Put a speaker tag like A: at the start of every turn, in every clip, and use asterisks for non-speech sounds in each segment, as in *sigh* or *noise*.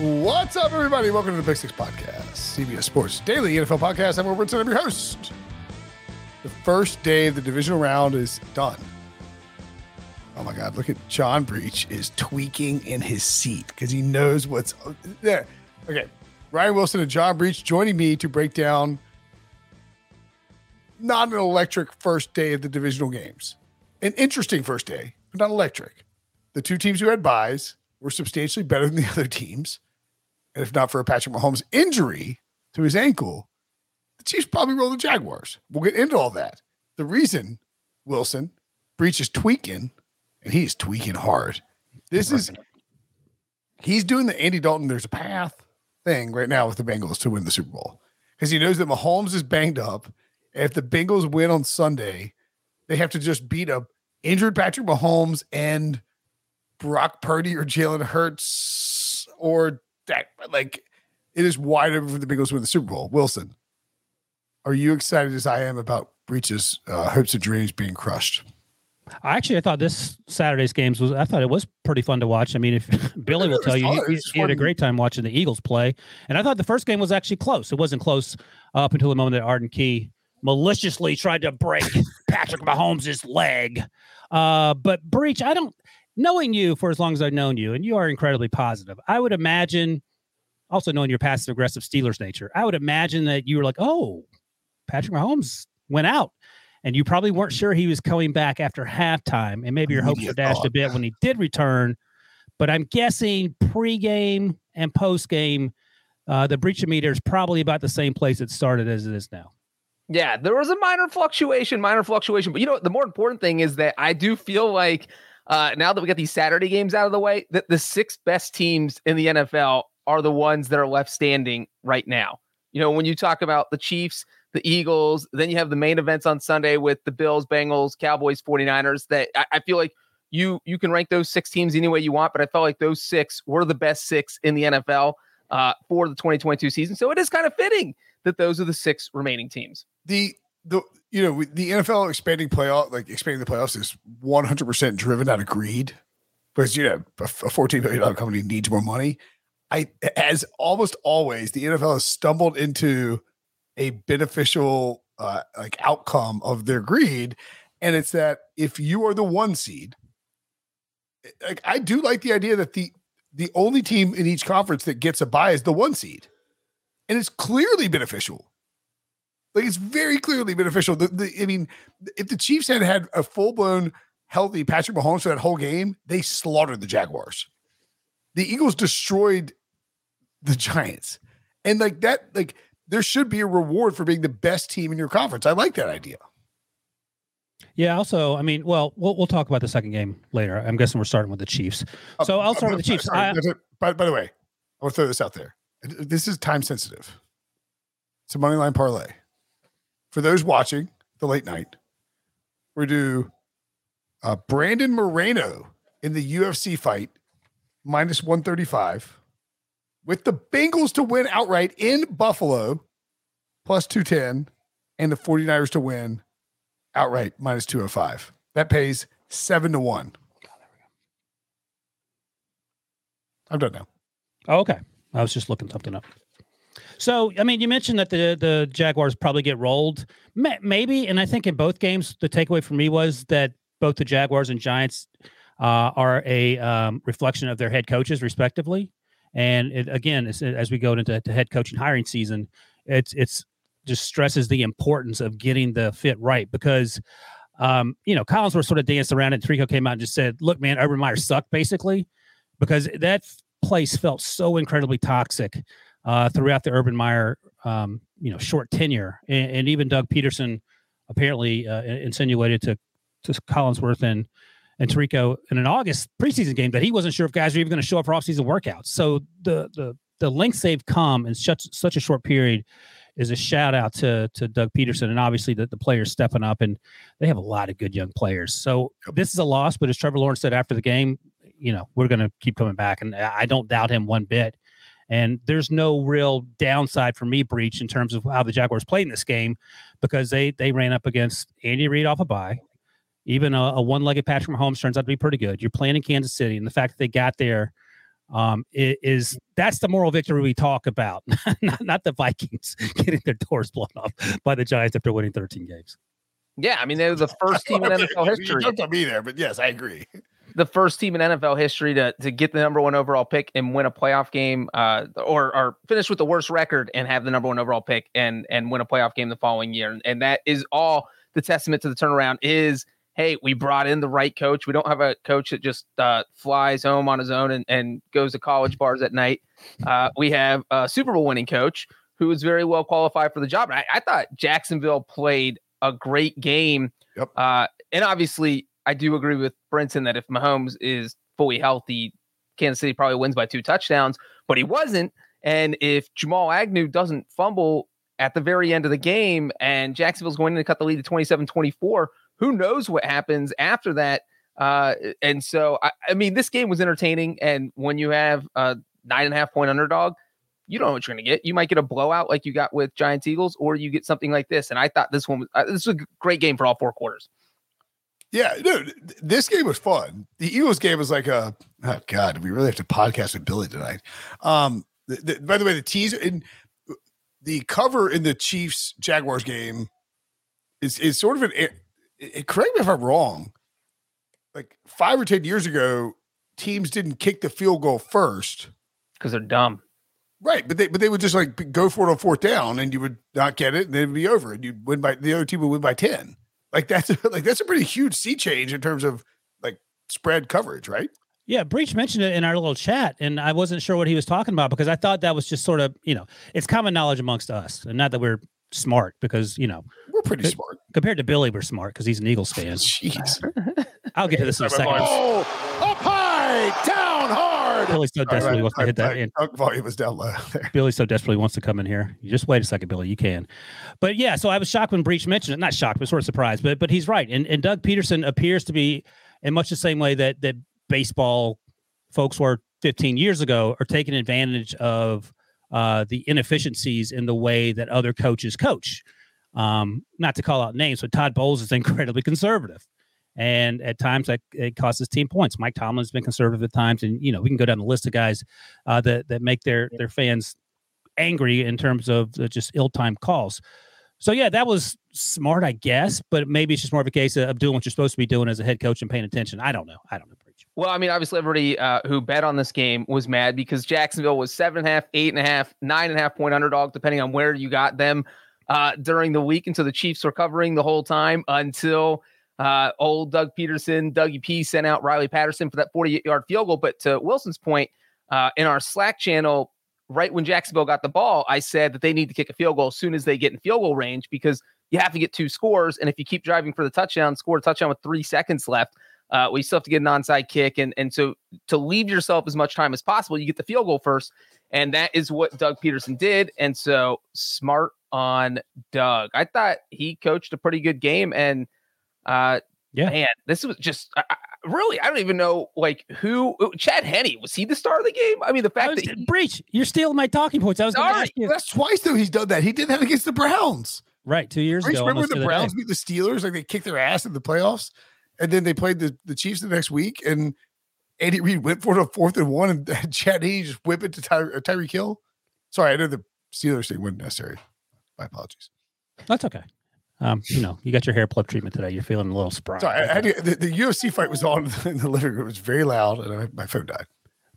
A: What's up, everybody? Welcome to the Pick Six Podcast, CBS Sports Daily NFL Podcast. I'm Brinson. I'm your host. The first day of the divisional round is done. Oh my God! Look at John Breech is tweaking in his seat because he knows what's there. Okay, Ryan Wilson and John Breech joining me to break down not an electric first day of the divisional games, an interesting first day, but not electric. The two teams who had buys were substantially better than the *laughs* other teams. And if not for a Patrick Mahomes injury to his ankle, the Chiefs probably roll the Jaguars. We'll get into all that. The reason, Wilson, Breech is tweaking, and he's tweaking hard. This is he's doing the Andy Dalton, there's a path thing right now with the Bengals to win the Super Bowl. Because he knows that Mahomes is banged up. If the Bengals win on Sunday, they have to just beat up injured Patrick Mahomes and Brock Purdy or Jalen Hurts or that like it is wide open for the Bengals to win the Super Bowl. Wilson, are you excited as I am about Breech's uh, hopes and dreams being crushed?
B: Actually, I thought this Saturday's games was. I thought it was pretty fun to watch. I mean, if *laughs* Billy will tell you, he, he, had a great time watching the Eagles play, and I thought the first game was actually close. It wasn't close up until the moment that Arden Key maliciously tried to break *laughs* Patrick Mahomes' leg. Uh, but Breech, I don't knowing you for as long as I've known you, and you are incredibly positive. I would imagine, also knowing your passive aggressive Steelers nature, I would imagine that you were like, oh, Patrick Mahomes went out. And you probably weren't sure he was coming back after halftime. And maybe your hopes were dashed a bit when he did return. But I'm guessing pregame and postgame, uh, the Breech meter is probably about the same place it started as it is now.
C: Yeah, there was a minor fluctuation, minor fluctuation. But you know, the more important thing is that I do feel like uh, now that we got these Saturday games out of the way, that the six best teams in the NFL are the ones that are left standing right now. You know, when you talk about the Chiefs, the Eagles, then you have the main events on Sunday with the Bills, Bengals, Cowboys, 49ers. That I, I feel like you you can rank those six teams any way you want, but I felt like those six were the best six in the NFL uh, for the 2022 season. So it is kind of fitting that those are the six remaining teams.
A: The the you know the NFL expanding playoff like expanding the playoffs is 100 percent driven out of greed. Because you know a 14 billion dollar company needs more money. I as almost always the NFL has stumbled into a beneficial uh, like outcome of their greed, and it's that if you are the one seed, like I do like the idea that the the only team in each conference that gets a buy is the one seed, and it's clearly beneficial like it's very clearly beneficial. The, the, I mean, if the Chiefs had had a full blown healthy Patrick Mahomes for that whole game, they slaughtered the Jaguars. The Eagles destroyed the Giants, and like that, like there should be a reward for being the best team in your conference. I like that idea.
B: Yeah. Also, I mean, well, we'll we'll talk about the second game later. I'm guessing we're starting with the Chiefs. Uh, so I'll start uh, with the Chiefs. Sorry, I,
A: by, by the way, I want to throw this out there. This is time sensitive. It's a money line parlay for those watching the late night, we do uh, Brandon Moreno in the UFC fight minus 135 with the Bengals to win outright in Buffalo plus 210 and the 49ers to win outright minus 205. That pays seven to one. I'm done now.
B: Oh, okay. I was just looking something up. So, I mean, you mentioned that the the Jaguars probably get rolled, maybe, and I think in both games, the takeaway for me was that both the Jaguars and Giants uh, are a um, reflection of their head coaches, respectively. And it, again, as we go into the head coaching hiring season, it's it's just stresses the importance of getting the fit right because. Um, you know, Collinsworth sort of danced around and Tirico came out and just said, look, man, Urban Meyer sucked basically because that place felt so incredibly toxic uh, throughout the Urban Meyer, um, you know, short tenure, and, and even Doug Pederson apparently uh, insinuated to to Collinsworth and and Tirico in an August preseason game that he wasn't sure if guys were even going to show up for offseason workouts. So the the the lengths they've come in such such a short period is a shout out to to Doug Pederson and obviously the, the players stepping up and they have a lot of good young players. So this is a loss, but as Trevor Lawrence said after the game, you know, we're going to keep coming back and I don't doubt him one bit. And there's no real downside for me, Breech, in terms of how the Jaguars played in this game because they they ran up against Andy Reid off a bye. Even a, a one-legged Patrick Mahomes turns out to be pretty good. You're playing in Kansas City, and the fact that they got there um, is that's the moral victory we talk about, *laughs* not, not the Vikings *laughs* getting their doors blown off by the Giants after winning 13 games.
C: Yeah, I mean they were the *laughs* first team in NFL history.
A: You don't be there, but yes, I agree
C: the first team in NFL history to to get the number one overall pick and win a playoff game, uh, or or finish with the worst record and have the number one overall pick and and win a playoff game the following year. And, that is all the testament to the turnaround is. Hey, we brought in the right coach. We don't have a coach that just uh, flies home on his own and, and goes to college bars at night. Uh, we have a Super Bowl winning coach who is very well qualified for the job. I, I thought Jacksonville played a great game. Yep. Uh, and obviously, I do agree with Brinson that if Mahomes is fully healthy, Kansas City probably wins by two touchdowns, but he wasn't. And if Jamal Agnew doesn't fumble at the very end of the game and Jacksonville's going to cut the lead to 27 24, who knows what happens after that? Uh, and so, I, I, mean, this game was entertaining. And when you have a nine and a half point underdog, you don't know what you're going to get. You might get a blowout like you got with Giants Eagles, or you get something like this. And I thought this one was uh, this was a great game for all four quarters.
A: Yeah, dude, this game was fun. The Eagles game was like a oh god, we really have to podcast with Billy tonight. Um, the, the, by the way, the teaser in the cover in the Chiefs Jaguars game is is sort of an. It, it, correct me if I'm wrong. Like five or ten years ago, teams didn't kick the field goal first
C: because they're dumb.
A: Right, but they but they would just like go for it on fourth down, and you would not get it, and then it'd be over, and you'd win by the other team would win by ten. Like that's like that's a pretty huge sea change in terms of like spread coverage, right?
B: Yeah, Breech mentioned it in our little chat, and I wasn't sure what he was talking about because I thought that was just sort of, you know, it's common knowledge amongst us, and not that we're smart because you know
A: we're pretty smart
B: compared to Billy. We're smart because he's an Eagles *laughs* fan.
A: Jeez,
B: I'll get to this in a second.
A: Oh, up high, down hard.
B: Billy so *laughs* desperately right, wants to hit that. in.
A: volume was down low. There.
B: Billy so desperately wants to come in here. You just wait a second, Billy. You can. But yeah, so I was shocked when Breech mentioned it. Not shocked, but sort of surprised. But but he's right, and and Doug Pederson appears to be in much the same way that that baseball folks were 15 years ago are taking advantage of uh, the inefficiencies in the way that other coaches coach. Um, not to call out names, but Todd Bowles is *laughs* incredibly conservative. And at times that it costs his team points. Mike Tomlin's been conservative at times, and you know we can go down the list of guys uh, that that make their their fans angry in terms of just ill-timed calls. So yeah, that was smart, I guess, but maybe it's just more of a case of doing what you're supposed to be doing as a head coach and paying attention. I don't know. I don't know.
C: Well, I mean, obviously, everybody uh, who bet on this game was mad because Jacksonville was seven and a half, eight and a half, nine and a half point underdog, depending on where you got them uh, during the week. And so the Chiefs were covering the whole time until uh, old Doug Pederson, Dougie P sent out Riley Patterson for that 48 yard field goal. But to Wilson's point, uh, in our Slack channel, right when Jacksonville got the ball, I said that they need to kick a field goal as soon as they get in field goal range because you have to get two scores. And if you keep driving for the touchdown, score a touchdown with three seconds left. Uh, we still have to get an onside kick, and and so to leave yourself as much time as possible, you get the field goal first, and that is what Doug Pederson did. And so smart on Doug. I thought he coached a pretty good game, and uh, yeah, man, this was just I, really I don't even know like who Chad Henne was he the star of the game? I mean, the fact
B: was,
C: that he,
B: breech, you're stealing my talking points. I was going to ask you.
A: That's twice though he's done that. He did that against the Browns.
B: Right, two years breech, ago.
A: Remember the Browns beat the Steelers? Like they kicked their ass in the playoffs and then they played the, the Chiefs the next week, and Andy Reid went for it a fourth and one, and *laughs* Chad Henne just whip it to Ty, uh, Tyreek Hill. Sorry, I know the Steelers thing wasn't necessary. My apologies.
B: That's okay. Um, you know, you got your hair plug treatment today. You're feeling a little spry.
A: Sorry, I, I, the, the, UFC fight was on *laughs* in the living room. It was very loud, and I, my phone died.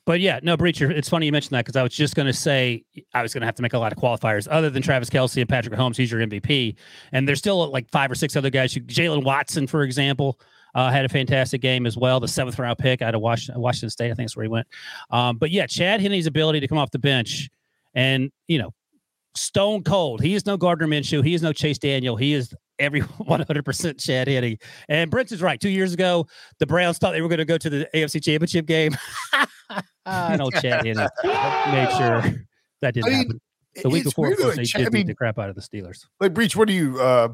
B: But yeah, no, Breacher, it's funny you mentioned that because I was just going to say I was going to have to make a lot of qualifiers other than Travis Kelce and Patrick Mahomes. He's your MVP. And there's still like five or six other guys. Jaylen Watson, for example, uh, had a fantastic game as well. The seventh round pick out of Washington, Washington State, I think that's where he went. Um, but yeah, Chad Henne's ability to come off the bench and, you know, stone cold. He is no Gardner Minshew. He is no Chase Daniel. He is every *laughs* 100% Chad Henne. And Brent is right. Two years ago, the Browns thought they were going to go to the AFC Championship game. *laughs* I know Chad Henne made sure that didn't I mean, happen. The week before, of course, they did I mean, beat the crap out of the Steelers.
A: Like Breech, what are you? Uh,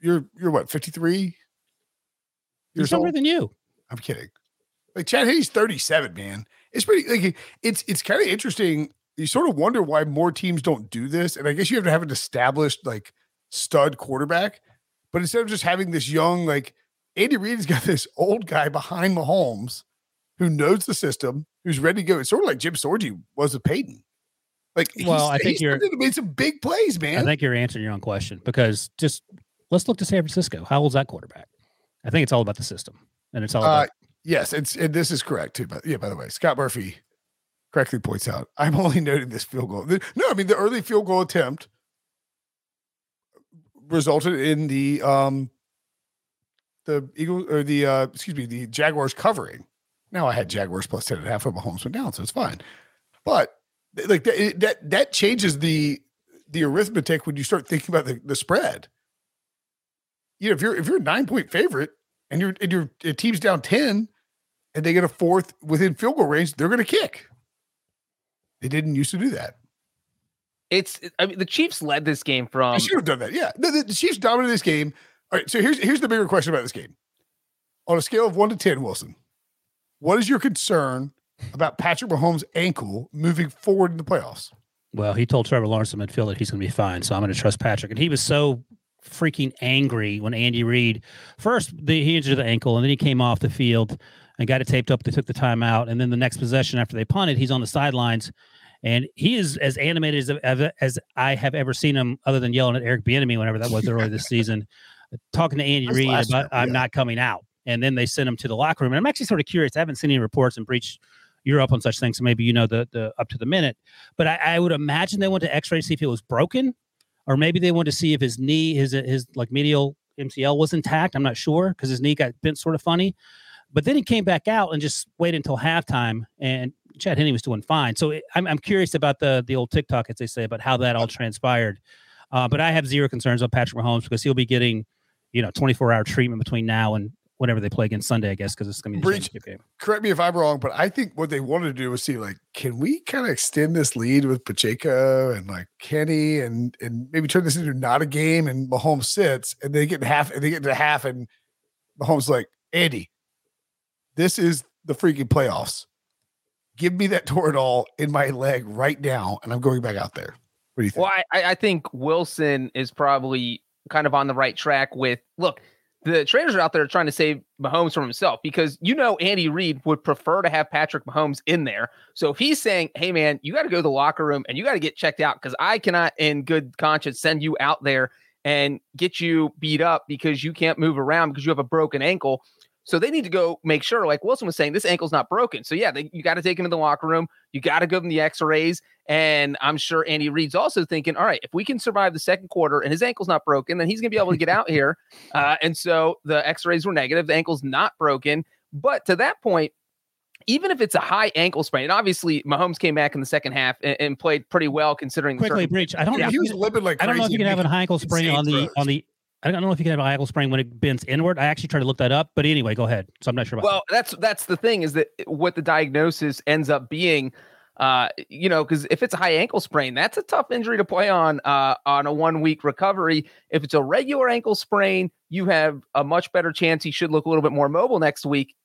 A: you're you're what? Fifty three.
B: He's younger than you.
A: I'm kidding. Like Chad Henne's 37, man. It's pretty like it's it's kind of interesting. You sort of wonder why more teams don't do this, and I guess you have to have an established like stud quarterback. But instead of just having this young, like Andy Reid's *laughs* got this old guy behind Mahomes who knows the system, who's ready to go. It's sort of like Jim Sorgi was with Peyton. Like,
B: well, I think you're
A: made some big plays, man.
B: I think you're answering your own question because just let's look to San Francisco. How old's that quarterback? I think it's all about the system, and it's all uh, about.
A: yes, it's and this is correct too. But yeah, by the way, Scott Murphy correctly points out. *laughs* I'm only noting this field goal. No, I mean the early field goal attempt resulted in the um the Eagle or the uh excuse me the Jaguars covering. Now I had Jaguars plus 10 and a half when Mahomes went down, so it's fine. But like that, that, that changes the, the arithmetic when you start thinking about the, the spread. You know, if you're, if you're a nine point favorite and your, and your team's down 10 and they get a fourth within field goal range, they're going to kick. They didn't used to do that.
C: It's, I mean, the Chiefs led this game from.
A: They should have done that. Yeah. The, the Chiefs dominated this game. All right. So here's, here's the bigger question about this game. On a scale of one to 10, Wilson, what is your concern about Patrick Mahomes' ankle moving forward in the playoffs?
B: Well, he told Trevor Lawrence in midfield that he's going to be fine, so I'm going to trust Patrick. And he was so freaking angry when Andy Reid first the, he injured the ankle, and then he came off the field and got it taped up. They took the time out, and then the next possession after they punted, he's on the sidelines, and he is as animated as as I have ever seen him, other than yelling at Eric Bieniemy whenever that was earlier this season, *laughs* talking to Andy Reid about year, yeah. I'm not coming out and then they sent him to the locker room. And I'm actually sort of curious. I haven't seen any reports and Breech. You're up on such things, so maybe you know the the up to the minute. But I, I would imagine they went to X-ray to see if it was broken, or maybe they wanted to see if his knee, his his like medial MCL was intact. I'm not sure because his knee got bent sort of funny. But then he came back out and just waited until halftime, and Chad Henne was doing fine. So it, I'm I'm curious about the the old TikTok, as they say, about how that all transpired. Uh, but I have zero concerns on Patrick Mahomes because he'll be getting, you know, 24 hour treatment between now and whenever they play against Sunday, I guess, because it's going to be the Breech, game.
A: Correct me if I'm wrong, but I think what they wanted to do was see like, can we kind of extend this lead with Pacheco and like Kenny and and maybe turn this into not a game and Mahomes sits and they get half and they get to half and Mahomes like Andy, this is the freaking playoffs. Give me that *laughs* Toradol in my leg right now, and I'm going back out there. What do you think?
C: Well, I, I think Wilson is probably kind of on the right track with look the trainers are out there trying to save Mahomes from himself because you know Andy Reid would prefer to have Patrick Mahomes in there. So if he's saying, "Hey man, you got to go to the locker room and you got to get checked out because I cannot, in good conscience, send you out there and get you beat up because you can't move around because you have a broken ankle," So they need to go make sure, like Wilson was saying, this ankle's not broken. So yeah, they, you got to take him to the locker room. You got to give him the X-rays, and I'm sure Andy Reid's also thinking, all right, if we can survive the second quarter and his ankle's not broken, then he's gonna be able to get out here. *laughs* Uh, and so the X-rays were negative. The ankle's not broken, but to that point, even if it's a high ankle sprain, and obviously Mahomes came back in the second half and, and played pretty well considering.
B: Quickly, Breech. I don't. Yeah, know he was limping like. I don't know if you can have an high ankle sprain on the on the I don't know if you can have an ankle sprain when it bends inward. I actually tried to look that up, but anyway, go ahead. So I'm not sure about.
C: Well, that. that's that's the thing is that what the diagnosis ends up being, uh, you know, because if it's a high ankle sprain, that's a tough injury to play on uh, on a one week recovery. If it's a regular ankle sprain, you have a much better chance he should look a little bit more mobile next week.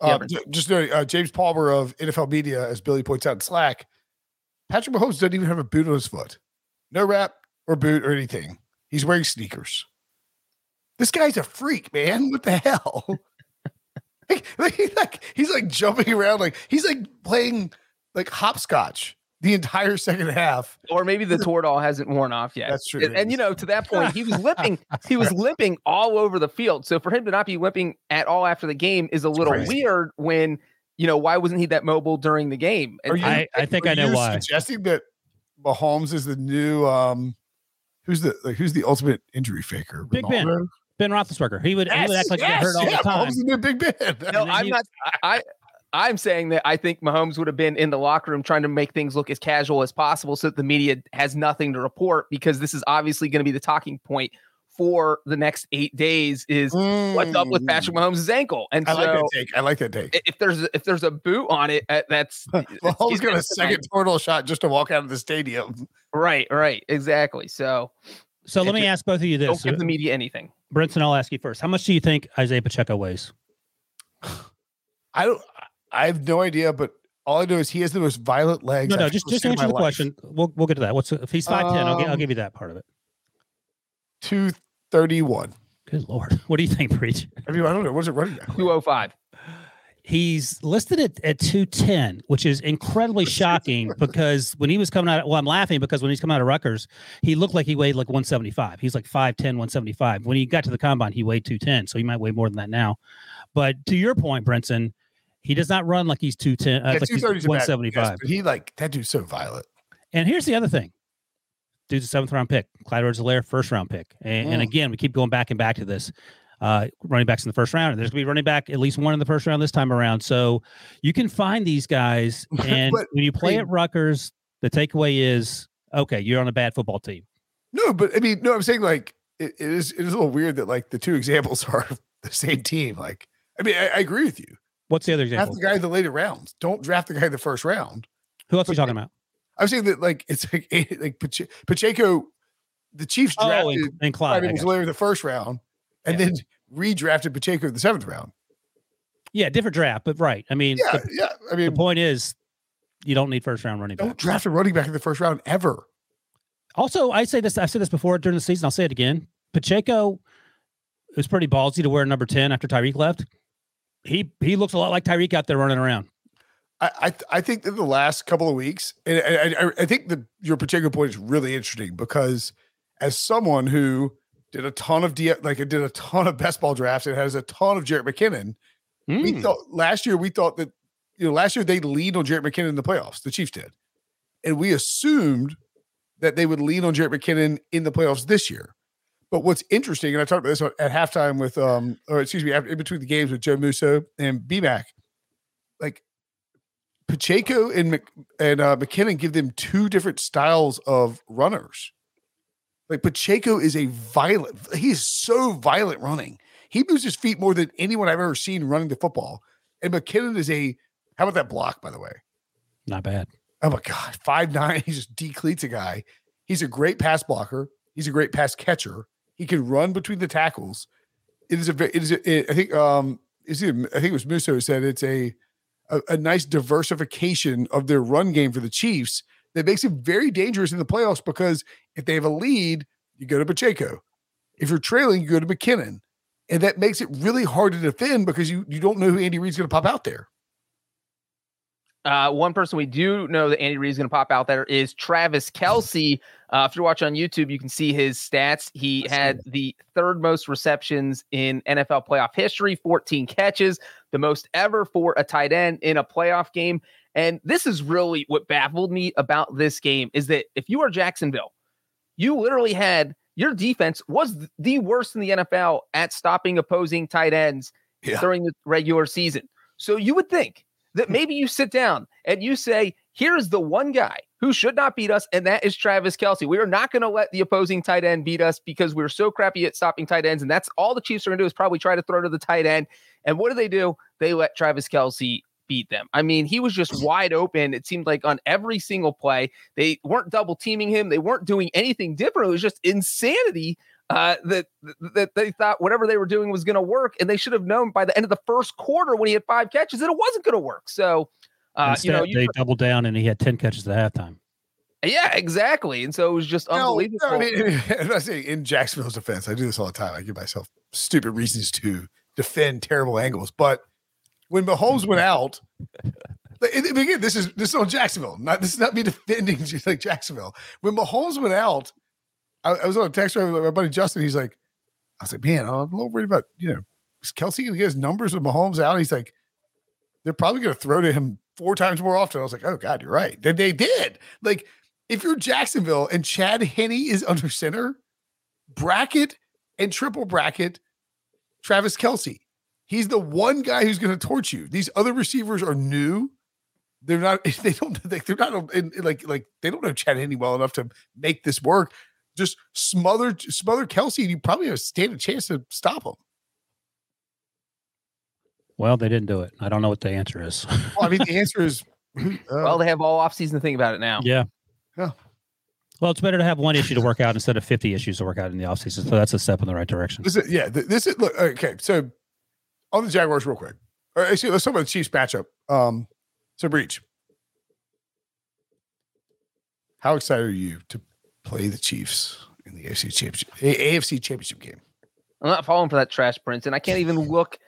A: Uh, just uh, James Palmer of NFL Media, as Billy points out in Slack, Patrick Mahomes doesn't even have a boot on his foot, no wrap or boot or anything. He's wearing sneakers. This guy's a freak, man. What the hell? *laughs* like, like, like, he's like jumping around, like he's like playing like hopscotch the entire second half.
C: Or maybe the Toradol hasn't worn off yet.
A: That's true.
C: And, and, you know, to that point, he was limping. *laughs* he was limping all over the field. So for him to not be limping at all after the game is a little weird. When you know why wasn't he that mobile during the game?
B: You, I, I, think I know why.
A: Suggesting that Mahomes is the new um, who's the like who's the ultimate injury faker?
B: Big Ronaldo? Ben. Ben Roethlisberger. He would, yes, he would act like yes, he got hurt all yeah, the time. Mahomes
A: is the Big Ben. *laughs*
C: No, I'm not. I I'm saying that I think Mahomes would have been in the locker room trying to make things look as casual as possible so that the media has nothing to report because this is obviously going to be the talking point for the next eight days is mm. what's up with Patrick mm. Mahomes' ankle. And
A: I
C: so
A: like that take. I like that take.
C: If there's if there's a boot on it, uh, that's *laughs*
A: Mahomes got a second Toradol shot just to walk out of the stadium.
C: Right, right, exactly. So,
B: so let me ask both of you this:
C: Don't give the media anything.
B: Brinson, I'll ask you first. How much do you think Isaiah Pacheco weighs?
A: I don't. I have no idea, but all I know is he has the most violent legs.
B: No, no, just just answer the life. question. We'll we'll get to that. What's if he's five ten? Um, I'll, I'll give you that part of it.
A: Two thirty one.
B: Good lord, *laughs* what do you think, Breech?
A: I mean, I don't know. What's it running at?
C: Two oh five.
B: He's listed at, at 210, which is incredibly *laughs* shocking because when he was coming out, well, I'm laughing because when he's coming out of Rutgers, he looked like he weighed like 175. He's like 5'10, 175. When he got to the combine, he weighed 210. So he might weigh more than that now. But to your point, Brinson, he does not run like he's 210, uh, yeah, like he's 175.
A: Yes, he like that dude's so violent.
B: And here's the other thing. Dude's a seventh round pick. Clyde Edwards-Helaire, first round pick. And, mm. and, again, we keep going back and back to this. Uh, running backs in the first round. And there's gonna be running back at least one in the first round this time around. So you can find these guys. *laughs* And but, when you play at Rutgers, the takeaway is okay, you're on a bad football team.
A: No, but I mean, no, I'm saying like it, it is it is a little weird that like the two *laughs* examples are the same team. Like, I mean, I, I agree with you.
B: What's the other example?
A: Draft the guy in the later rounds. Don't draft the guy in the first round.
B: Who else are you talking about?
A: I'm saying that like it's like *laughs* like Pacheco, the Chiefs drafted oh, and, and Clyde was later the first round, and yeah. then redrafted Pacheco in the seventh round.
B: Yeah, different draft, but right. I mean,
A: yeah, the, yeah. I mean,
B: the point is, you don't need first round running
A: back. Don't draft a running back in the first round ever.
B: Also, I say this. I've said this before during the season. I'll say it again. Pacheco was pretty ballsy to wear number ten after Tyreek left he he looks a lot like Tyreek out there running around.
A: I I, I think that the last couple of weeks, and I, I, I think that your particular point is really interesting because as someone who did a ton of D, like did a ton of best ball drafts It has a ton of Jerick McKinnon, mm. we hmm. thought last year we thought that you know last year they lead on Jerick McKinnon in the playoffs. The Chiefs did, and we assumed that they would lean on Jerick McKinnon in the playoffs this year. But what's interesting, and I talked about this at halftime with, um, or excuse me, in between the games with Joe Musso and BMAC, like Pacheco and Mc, and uh, McKinnon give them two different styles of runners. Like Pacheco is a violent, he's so violent running. He moves his feet more than anyone I've ever seen running the football. And McKinnon is a, how about that block, by the way?
B: Not bad.
A: Oh my God. Five nine. *laughs* He just decleats a guy. He's a great pass blocker. He's a great pass catcher. He can run between the tackles. It is a. It is. A, it, I think. Um. Is it, I think it was Musso who said it's a, a a nice diversification of their run game for the Chiefs that makes it very dangerous in the playoffs because if they have a lead, you go to Pacheco. If you're trailing, you go to McKinnon. And that makes it really hard to defend because you, you don't know who Andy Reid's going to pop out there.
C: Uh, one person we do know that Andy Reid is going to pop out there is Travis Kelce. Uh, if you're watching on YouTube, you can see his stats. He had the third most receptions in NFL playoff history, 14 catches, the most ever for a tight end in a playoff game. And this is really what baffled me about this game is that if you are Jacksonville, you literally had your defense was the worst in the NFL at stopping opposing tight ends yeah. during the regular season. So you would think that maybe you sit down and you say, here's the one guy who should not beat us, and that is Travis Kelce. We are not going to let the opposing tight end beat us because we're so crappy at stopping tight ends. And that's all the Chiefs are going to do is probably try to throw to the tight end. And what do they do? They let Travis Kelce beat them. I mean, he was just wide open. It seemed like on every single play, they weren't double teaming him. They weren't doing anything different. It was just insanity uh, that that they thought whatever they were doing was going to work, and they should have known by the end of the first quarter when he had five catches that it wasn't going to work. So, uh, Instead, you know, you,
B: they doubled down and he had ten catches at halftime.
C: Yeah, exactly. And so it was just unbelievable. No, I mean, *laughs*
A: I say in Jacksonville's defense, I do this all the time. I give myself stupid reasons to defend terrible angles, but when Mahomes went out, *laughs* again, this is this is on Jacksonville. Not this is not me *laughs* defending like Jacksonville. When Mahomes went out, I, I was on a text with my buddy Justin. He's like, I was like, man, I'm a little worried about you know, is Kelce gonna get his numbers with Mahomes out? He's like, they're probably gonna throw to him four times more often. I was like, oh god, you're right. Then they did. Like, if you're Jacksonville and Chad Henne is under center, bracket and triple bracket Travis Kelce. He's the one guy who's going to torch you. These other receivers are new. They're not. *laughs* They don't. They're not in, like like they don't know Chad Henne well enough to make this work. Just smother smother Kelce, and you probably have a stand a chance to stop him.
B: Well, they didn't do it. I don't know what the answer is. *laughs*
A: well, I mean, the answer is
C: uh, well, they have all offseason to think about it now.
B: Yeah.
A: Yeah.
B: Well, it's better to have one issue to work out instead of 50 issues to work out in the offseason. So that's a step in the right direction.
A: This is, yeah. This is, look, okay. So on the Jaguars, real quick. All right, actually, let's talk about the Chiefs matchup. Um, so, Breech, how excited are you to play the Chiefs in the AFC Championship, AFC Championship game?
C: I'm not falling for that trash, Prince, and I can't even look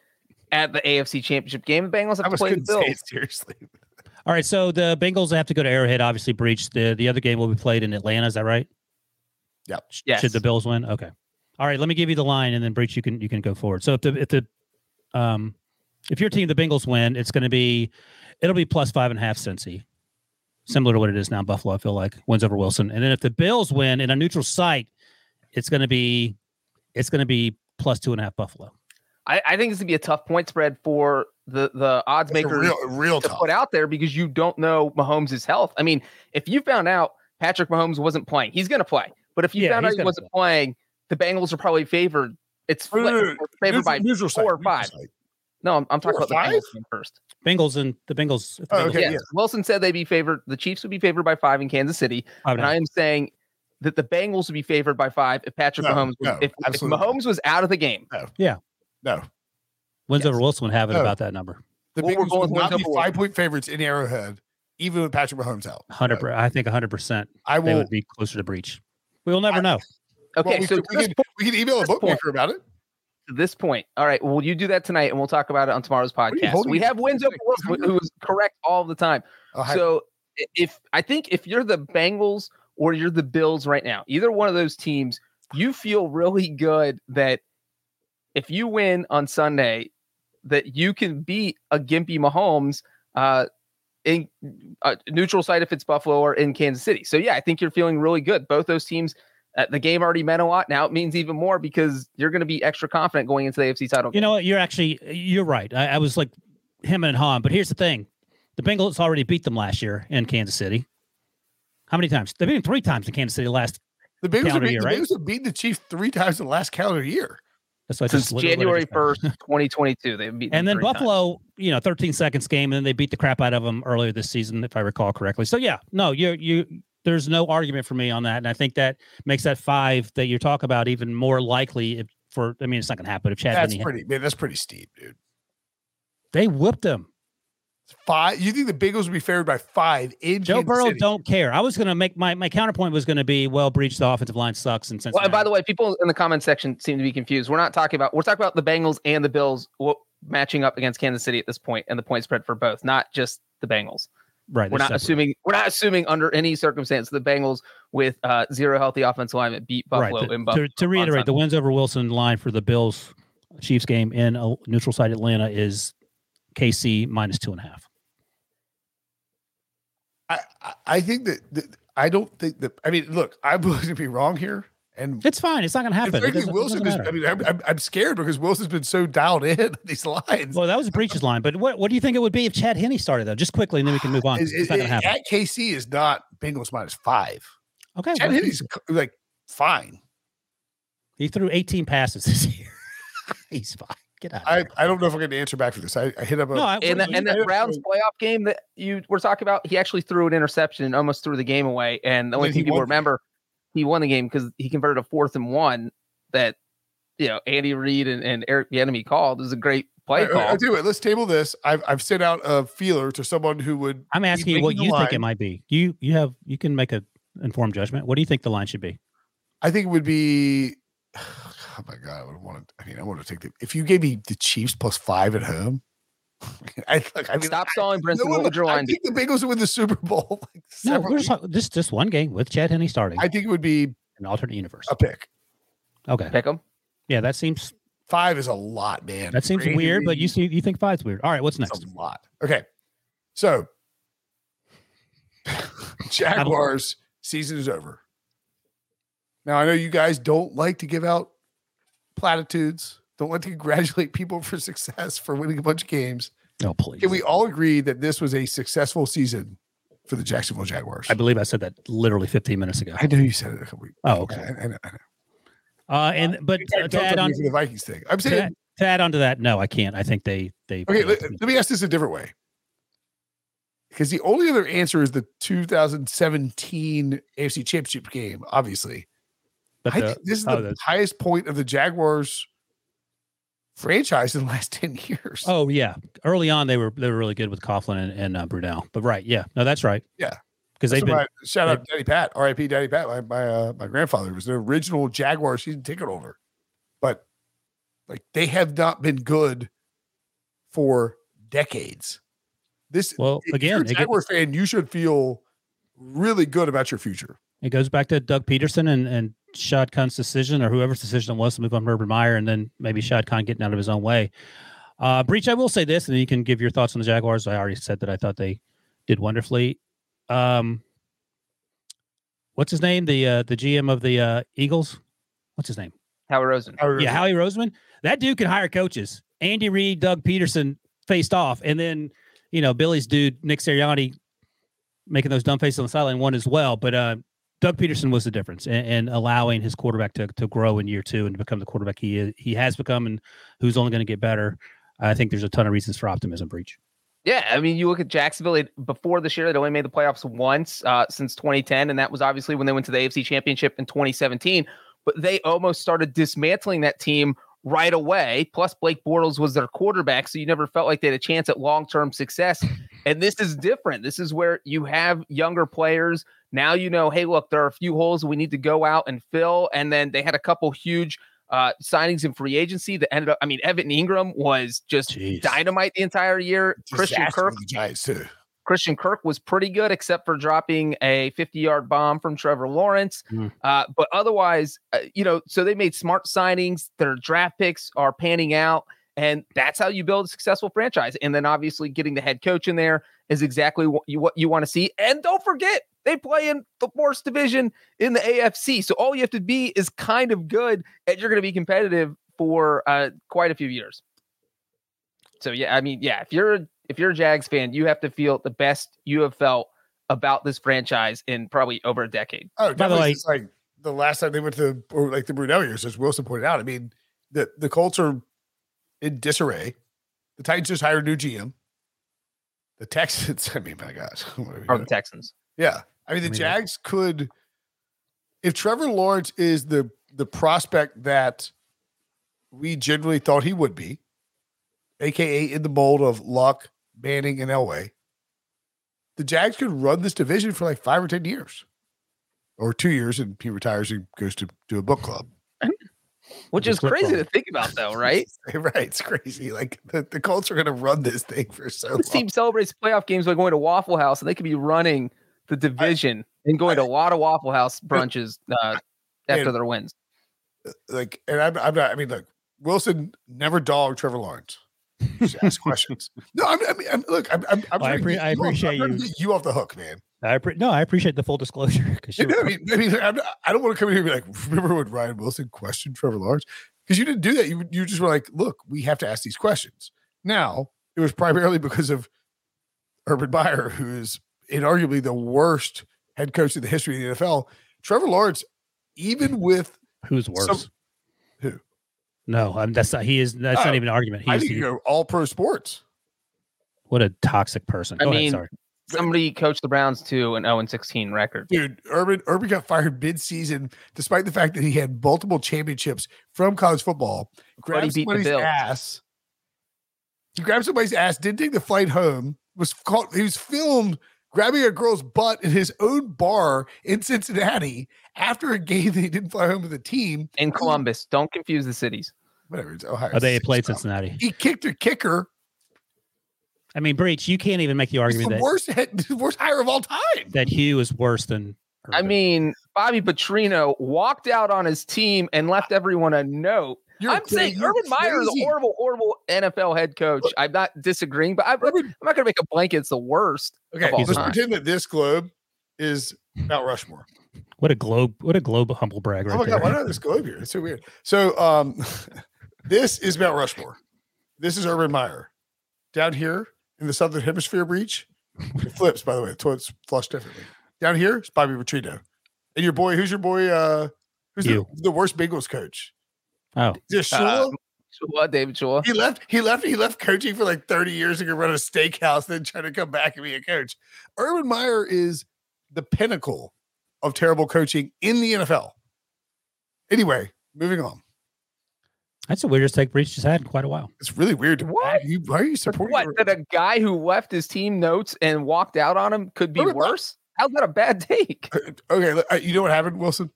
C: at the AFC Championship game. The Bengals have to play the Bills.
A: Say, seriously. *laughs*
B: All right, so the Bengals have to go to Arrowhead. Obviously, Breech the the other game will be played in Atlanta. Is that right?
A: Yeah.
C: Yes.
B: Should the Bills win? Okay. All right. Let me give you the line, and then Breech you can you can go forward. So if the if the um if your team the Bengals win, it's going to be it'll be plus five and a half Cincy, similar to what it is now. Buffalo, I feel like wins over Wilson, and then if the Bills win in a neutral site, it's going to be it's going to be plus two and a half Buffalo.
C: I, I think it's going to be a tough point spread for the the odds makers
A: real, real
C: to
A: tough.
C: put out there because you don't know Mahomes' health. I mean, if you found out Patrick Mahomes wasn't playing, he's going to play. But if you
B: Yeah,
C: found out he wasn't
B: play.
C: playing, the Bengals are probably favored. It's
A: No, no,
C: flipped.
A: no, no.
C: Favored by
A: Neutral site,
C: four or five. No, I'm, I'm talking about
A: or
C: the? Bengals game first.
B: Bengals and the Bengals. if the
A: Oh, okay,
B: win,
C: yes,
A: yeah.
C: Wilson said they'd be favored. The Chiefs would be favored by five in Kansas City,
B: five and
C: and
B: a
C: I
B: half.
C: am saying that the Bengals would be favored by five if Patrick
A: No,
C: Mahomes was,
A: no,
C: if, if. Mahomes was out of the game.
A: No,
B: wins
C: yes.
B: over Wilson would have it
A: No.
B: about that number.
A: the
C: Well, we're
A: Bengals
C: going
A: will not be
C: wins
A: five point favorites in Arrowhead, even with Patrick Mahomes out.
B: Hundred. per I think hundred percent.
A: I
B: They
A: will.
B: would be closer to Breech. We will never
A: I-
B: know.
C: Okay,
A: well, we,
C: so
A: we,
C: this
A: can, we can email a
C: this point-
A: bookmaker about it.
C: to this point. All right. Well, you do that tonight, and we'll talk about it on tomorrow's podcast. We have wins over Wilson, who is correct all the time.
A: Oh,
C: So if I think if you're the Bengals or you're the Bills right now, either one of those teams, you feel really good that if you win on Sunday, that you can beat a gimpy Mahomes uh, in a neutral site if it's Buffalo or in Kansas City. So yeah, I think you're feeling really good. Both those teams. Uh, the game already meant a lot. Now it means even more because you're going to be extra confident going into the AFC title.
B: You know what? You're actually you're right. I, I was like him and Han, but here's the thing: the Bengals already beat them last year in Kansas City. How many times? They've them three times in Kansas City last.
A: the Bengals have
B: calendar
A: beaten
B: year,
A: the
B: right?
A: Bengals have beaten the Chiefs three times in the last calendar year.
B: That's what I
C: since
B: just- what- what I
C: January first, 2022. They've beaten
B: And then
C: them three times.
B: Buffalo, you know, 13 seconds game, and then they beat the crap out of them earlier this season, if I recall correctly. So yeah, no, you you there's no argument for me on that, and I think that makes that five that you talk about even more likely. If for, I mean, it's not going to happen if Chad.
A: That's
B: Henne-
A: pretty. Man, that's pretty steep, dude.
B: they whooped them.
A: Five. You think the Bengals would be favored by five in
B: Joe
A: Kansas
B: Burrow
A: City?
B: don't care. I was going to make my my counterpoint was going to be well, Breech the offensive line sucks and
C: Well, and by the way, people in the comment section seem to be confused. We're not talking about we're talking about the Bengals and the Bills matching up against Kansas City at this point and the point spread for both, not just the Bengals.
B: right,
C: We're not
B: separate.
C: assuming we're not assuming under any circumstance the Bengals with uh, zero healthy offensive linemen beat Buffalo
B: right.
C: in
B: To-
C: Buffalo.
B: To, to reiterate, the wins over Wilson line for the Bills Chiefs game in a neutral site Atlanta is KC minus two and a half.
A: I, I- think that, that I don't think that. I mean, look, I'm willing *laughs* to be wrong here, and
B: It's fine. It's not going to happen.
A: Frankly, Wilson is. I mean, I'm, I'm, scared because Wilson's been so dialed in *laughs* these lines.
B: Well, that was a Breech's line, but what, what do you think it would be if Chad Henne started though? Just quickly, and then we can move on. 'cause
A: It-
B: It's not going to happen.
A: At KC is not Bengals minus five.
B: Okay,
A: Chad
B: well,
A: Henne's like fine.
B: he threw 18 passes this *laughs* year. He's fine. Get out. Of
A: I,
B: here.
A: I don't know if I'm going to answer back for this. I, I hit up a.
B: No, I,
C: and that,
B: you-
C: and that Browns playoff game that you were talking about, he actually threw an interception and almost threw the game away. And the only
A: Yeah,
C: thing
A: he
C: people remember, he won the game because he converted a fourth and one that you know Andy Reid and, and Eric Bieniemy called. It was a great play
A: I, I,
C: call.
A: I'll tell you let's table this. I've, I've sent out a feeler to someone who would.
B: I'm asking you what you
A: the
B: think it might be. You you have you can make a informed judgment. What do you think the line should be?
A: I think it would be. Oh my god, I would want to. I mean, I want to take the. If you gave me the Chiefs plus five at home, *laughs*
C: I, look, I mean, Stop stalling, Brinson. No what would your line I
A: think the Bengals win the Super Bowl. *laughs*
B: Like no, we're just, this just one game with Chad Henne starting.
A: I think it would be
B: an alternate universe.
A: A pick.
B: Okay.
C: Pick them.
B: Yeah, that seems
A: five is a lot, man.
B: That seems Crazy. weird, but you see, you think five's weird. All right, what's next?
A: That's a lot. Okay, so *laughs* Jaguars season is over. Now I know you guys don't like to give out platitudes. Don't like to congratulate people for success for winning a bunch of games.
B: No, please.
A: Can we all agree that this was a successful season for the Jacksonville Jaguars?
B: I believe I said that literally 15 minutes ago.
A: I know you said it a couple weeks.
B: Oh, okay. I, I know, I know. Uh, and but uh, to add on
A: to the Vikings thing, I'm saying
B: to, to, add on to that, no, I can't. I think they they.
A: Okay, let, let me ask this a different way, because the only other answer is the 2017 AFC Championship game, obviously. I think this is oh, the highest point of the Jaguars franchise in the last *laughs* 10 years.
B: Oh yeah. Early on they were they were really good with Coughlin and, and uh, Brunell. But right, yeah. No, that's right.
A: Yeah.
B: Because they've been
A: my, shout out Daddy Pat, RIP Daddy Pat. My my uh, my grandfather was the original Jaguar season ticket holder. But like they have not been good for decades. This
B: well again,
A: if Jaguar fan, you should feel really good about your future.
B: It goes back to Doug Pederson and and Shad Khan's decision or whoever's decision it was to move on Urban Meyer and then maybe Shad Khan getting out of his own way. Uh, Breech, I will say this, and you can give your thoughts on the Jaguars. I already said that I thought they did wonderfully. Um, what's his name? The uh, the GM of the uh, Eagles. What's his name?
C: Howie Roseman.
B: Yeah, Howie Roseman. That dude can hire coaches. Andy Reid, Doug Pederson faced off, and then you know Billy's dude Nick Sirianni making those dumb faces on the sideline won as well. But uh, Doug Pederson was the difference and, allowing his quarterback to, to grow in year two and to become the quarterback he he has become and who's only going to get better. I think there's a ton of reasons for optimism, Breech.
C: Yeah, I mean, you look at Jacksonville it, before this year; they'd only made the playoffs once uh, since 2010, and that was obviously when they went to the AFC Championship in 2017. But they almost started dismantling that team right away. Plus, Blake Bortles was their quarterback, so you never felt like they had a chance at long term success. And this is different. This is where you have younger players now you know, hey, look, there are a few holes we need to go out and fill. And then they had a couple huge uh, signings in free agency that ended up. I mean, Evan Engram was just Jeez. dynamite the entire year. Christian Kirk. Christian Kirk was pretty good, except for dropping a 50 yard bomb from Trevor Lawrence. Mm. Uh, but otherwise, uh, you know, so they made smart signings. Their draft picks are panning out. And that's how you build a successful franchise. And then obviously getting the head coach in there is exactly what you, what you want to see. And don't forget, they play in the worst division in the AFC. So all you have to be is kind of good, and you're going to be competitive for uh, quite a few years. So yeah, I mean, yeah, if you're if you're a Jags fan, you have to feel the best you have felt about this franchise in probably over a decade.
A: Oh, by the way, like the last time they went to or like the Brunell years, as Wilson pointed out. I mean, the the Colts are in disarray. The Titans just hired a new GM. The Texans, *laughs* I mean, my gosh, *laughs*
C: are the Texans?
A: Yeah, I mean, the I mean, Jags could, if Trevor Lawrence is the the prospect that we generally thought he would be, aka in the mold of Luck, Manning, and Elway, the Jags could run this division for like five or ten years, or two years, and he retires and goes to do a book club.
C: Which is crazy to think about, though, *laughs* right?
A: right, it's crazy. Like the, the Colts are going to run this thing for so.
C: This long. team celebrates playoff games by going to Waffle House, and they could be running the division I, and going I, to a lot of Waffle House brunches uh, after and, their wins.
A: Uh, like, and I'm, I'm not. I mean, look, Wilson never dogged Trevor Lawrence. Just ask questions. No, I'm, I mean, I'm, look, I'm, I'm, I'm
B: I, pre- I appreciate
A: you. you off the hook, man.
B: I pre- no, I appreciate the full disclosure. *laughs*
A: Because I mean, I mean, I'm, I do not want to come in here and be like, remember when Ryan Wilson questioned Trevor Lawrence? Because you didn't do that. You you just were like, look, we have to ask these questions. Now it was primarily because of Urban Meyer, who is inarguably the worst head coach in the history of the NFL. Trevor Lawrence, even with
B: who's worse, some,
A: who?
B: No, I'm, that's not. He is. That's not oh, even an argument. He's,
A: I think you go all pro sports.
B: What a toxic person.
C: Go I mean, ahead, somebody coached the Browns to an 0 16 record.
A: Dude, Urban Urban got fired mid-season, despite the fact that he had multiple championships from college football. Grabbed somebody's ass. He grabbed somebody's ass, didn't take the flight home. Was caught. He was filmed grabbing a girl's butt in his own bar in Cincinnati after a game that he didn't fly home with the team.
C: In Columbus. Don't confuse the cities.
A: Whatever. It's Ohio.
B: Oh, they played Cincinnati.
A: He kicked a kicker
B: I mean, Breech, you can't even make the argument
A: the
B: that
A: worst head, *laughs* worst hire of all time.
B: That Hugh is worse than.
C: Urban. I mean, Bobby Petrino walked out on his team and left everyone a note. You're I'm crazy. saying Urban Meyer is a horrible, horrible NFL head coach. I'm not disagreeing, but I'm, I'm not going to make a blanket. It's the worst.
A: Okay, let's time. pretend that this globe is Mount Rushmore.
B: What a globe! What a globe humble brag right Oh my there. god!
A: Why not this globe here? It's so weird. So, um, *laughs* this is Mount Rushmore. This is Urban Meyer. Down here in the southern hemisphere breech, it flips. By the way, the it's flushed differently. Down here, it's Bobby Petrino, and your boy. Who's your boy? Uh, who's the, the, worst Bengals coach?
B: Oh,
A: is Shula? Uh,
C: Shula, David Shula.
A: He left. He left. He left coaching for like thirty years to go run a steakhouse, then try to come back and be a coach. Urban Meyer is the pinnacle of terrible coaching in the NFL. Anyway, moving on.
B: That's the weirdest take Breech just had in quite a while.
A: It's really weird. To, what? You, why are you supporting?
C: What? Your... That a guy who left his team notes and walked out on him could be worse? How's that a bad take? *laughs*
A: Uh, okay, uh, you know what happened, Wilson?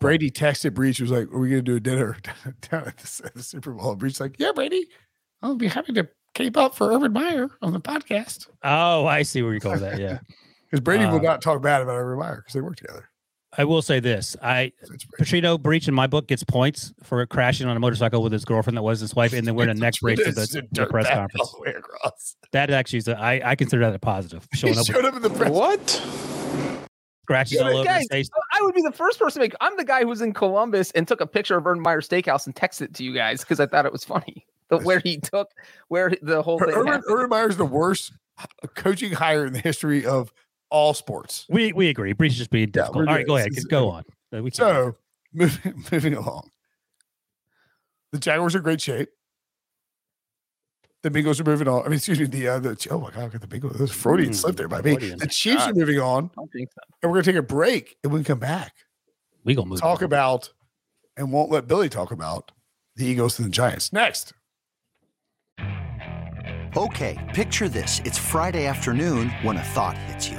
A: Brady texted Breech. Was like, "Are we going to do a dinner *laughs* down at the, at the Super Bowl?" Breech like, "Yeah, Brady, I'll be happy to keep up for Urban Meyer on the podcast."
B: Oh, I see where you're going with that. Yeah, *laughs*
A: because Brady uh, will not talk bad about Urban Meyer because they work together.
B: I will say this: I Petrino Breech in my book gets points for crashing on a motorcycle with his girlfriend that was his wife, and then we're in the next race to the, the press conference. The way across. That actually is a, I, I consider that a positive.
A: Showing up, showed up in the press. What?
B: Scratches yeah, all over guys, face.
C: I would be the first person to make. I'm the guy who was in Columbus and took a picture of Urban Meyer Steakhouse and texted it to you guys because I thought it was funny. The, where he took where the whole er, thing.
A: Urban, Urban Meyer's the worst coaching hire in the history of all sports.
B: We we agree. Breech is just being difficult. Yeah, all right, go ahead. Go on.
A: We so *laughs* moving moving along. The Jaguars are great shape. The Bengals are moving on. I mean, excuse me. The uh, the oh my god, I got the Bengals. There's Freudian mm, slip there by me. The Chiefs god. are moving on. I think so. And we're gonna take a break, and we can come back.
B: We gonna move
A: talk on. about, and won't let Billy talk about the Eagles and the Giants next.
D: Okay, picture this: it's Friday afternoon when a thought hits you.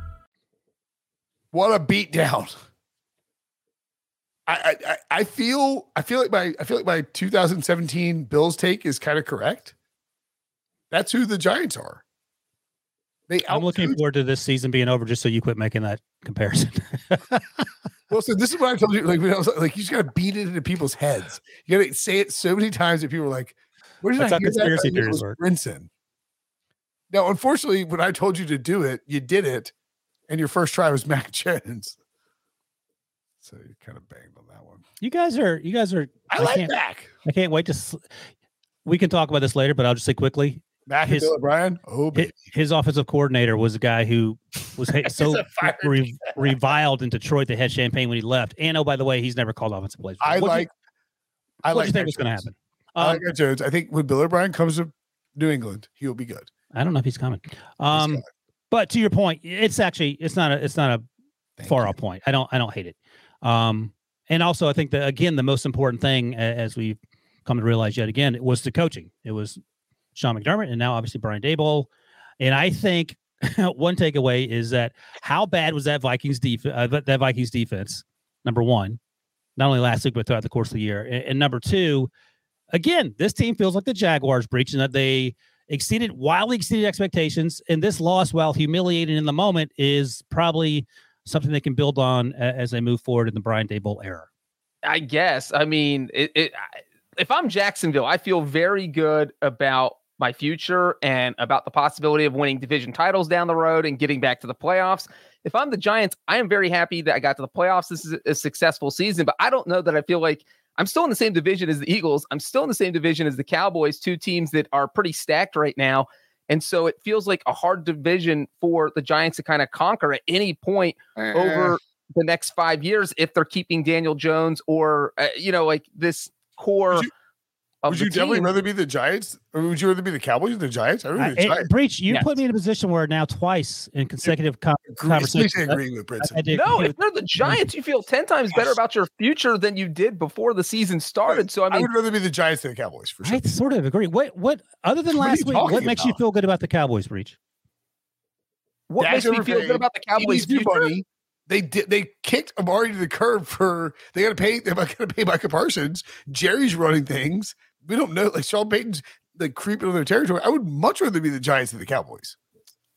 A: What a beatdown. I, I I feel I feel like my I feel like my 2017 Bills take is kind of correct. That's who the Giants are.
B: They I'm looking forward to this season being over just so you quit making that comparison. *laughs*
A: well, so this is what I told you. Like, when I was like, you just gotta beat it into people's heads. You gotta say it so many times that people are like, "Where did That's I hear conspiracy that?" Brinson. Now, unfortunately, when I told you to do it, you did it, and your first try was *laughs* Mac Jones. So you kind of banged on that one.
B: You guys are, you guys are.
A: I, I like Mac.
B: I can't wait to. Sl- we can talk about this later, but I'll just say quickly.
A: Mac his, Bill Oh,
B: his, his, offensive coordinator was a guy who was *laughs* so re, *laughs* reviled in Detroit they had champagne when he left. And oh, by the way, he's never called offensive plays.
A: I what like.
B: You, I like. you think was going to happen?
A: Um, I like Jones. I think when Bill O'Brien comes to New England, he'll be good.
B: I don't know if he's coming. Um, but to your point, it's actually it's not a it's not a Thank far you. off point. I don't I don't hate it. Um, and also I think that again the most important thing as we've come to realize yet again it was the coaching. It was Sean McDermott and now obviously Brian Daboll. And I think *laughs* one takeaway is that how bad was that Vikings defense? Uh, that Vikings defense. Number one, not only last week but throughout the course of the year. And, and number two, again, this team feels like the Jaguars Breech and that they exceeded wildly exceeded expectations. And this loss, while humiliating in the moment, is probably something they can build on as they move forward in the Brian Daboll era.
C: I guess. I mean, it, it, if I'm Jacksonville, I feel very good about my future and about the possibility of winning division titles down the road and getting back to the playoffs. if I'm the Giants, I am very happy that I got to the playoffs. This is a successful season, but I don't know that I feel like I'm still in the same division as the Eagles. I'm still in the same division as the Cowboys, two teams that are pretty stacked right now. And so it feels like a hard division for the Giants to kind of conquer at any point uh, over the next five years if they're keeping Daniel Jones or, uh, you know, like this core
A: would you definitely team. rather be the Giants, or would you rather be the Cowboys or the Giants? I really the Giants.
B: Breech, you yes. put me in a position where now twice in consecutive com- conversations.
A: Agreeing with Brinson.
C: No, if they're the Giants, you feel ten times better about your future than you did before the season started. So I mean, I
A: would rather be the Giants than the Cowboys for sure.
B: I sort of agree. What what other than last week, what makes about? you feel good about the Cowboys, Breech?
C: What Dax makes me feel good about the Cowboys' future? Money.
A: They did. They kicked Amari to the curb for. They got to pay. They're not going to pay Micah Parsons. Jerry's running things we don't know. Like Sean Payton's like creeping on their territory. I would much rather be the Giants than the Cowboys.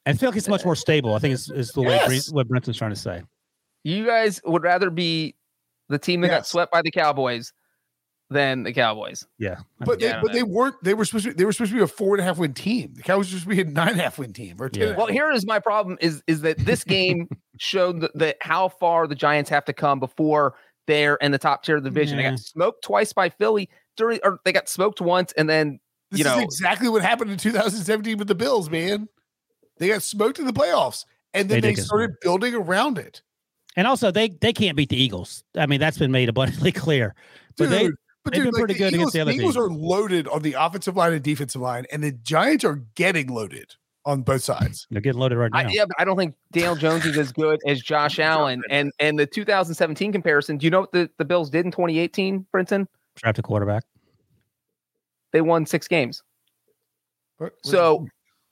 B: I feel like it's much more stable. I think it's, it's the yes. way what Brinson's trying to say.
C: You guys would rather be the team that yes. got swept by the Cowboys than the Cowboys.
B: Yeah,
A: but they, but know. they weren't. They were supposed to. Be, They were supposed to be a four and a half win team. The Cowboys were supposed to be a nine and a half win team. Or
C: yeah. Well, here is my problem: is is that this game *laughs* showed that, that, how far the Giants have to come before they're in the top tier of the division. Yeah. They got smoked twice by Philly during, or they got smoked once, and then
A: this
C: you know
A: exactly what happened in 2017 with the Bills. Man, they got smoked in the playoffs, and then they, they started building around it.
B: And also, they they can't beat the Eagles. I mean, that's been made abundantly *laughs* clear. But Dude, they but they've dude, been pretty like good Eagles, against the other
A: the Eagles teams. are loaded on the offensive line and defensive line, and the Giants are getting loaded on both sides.
B: They're getting loaded right now.
C: I, yeah, but I don't think Daniel Jones is as good as Josh *laughs* Allen. And and the 2017 comparison, do you know what the, the Bills did in 2018, Brinson?
B: Draft a quarterback.
C: They won six games. so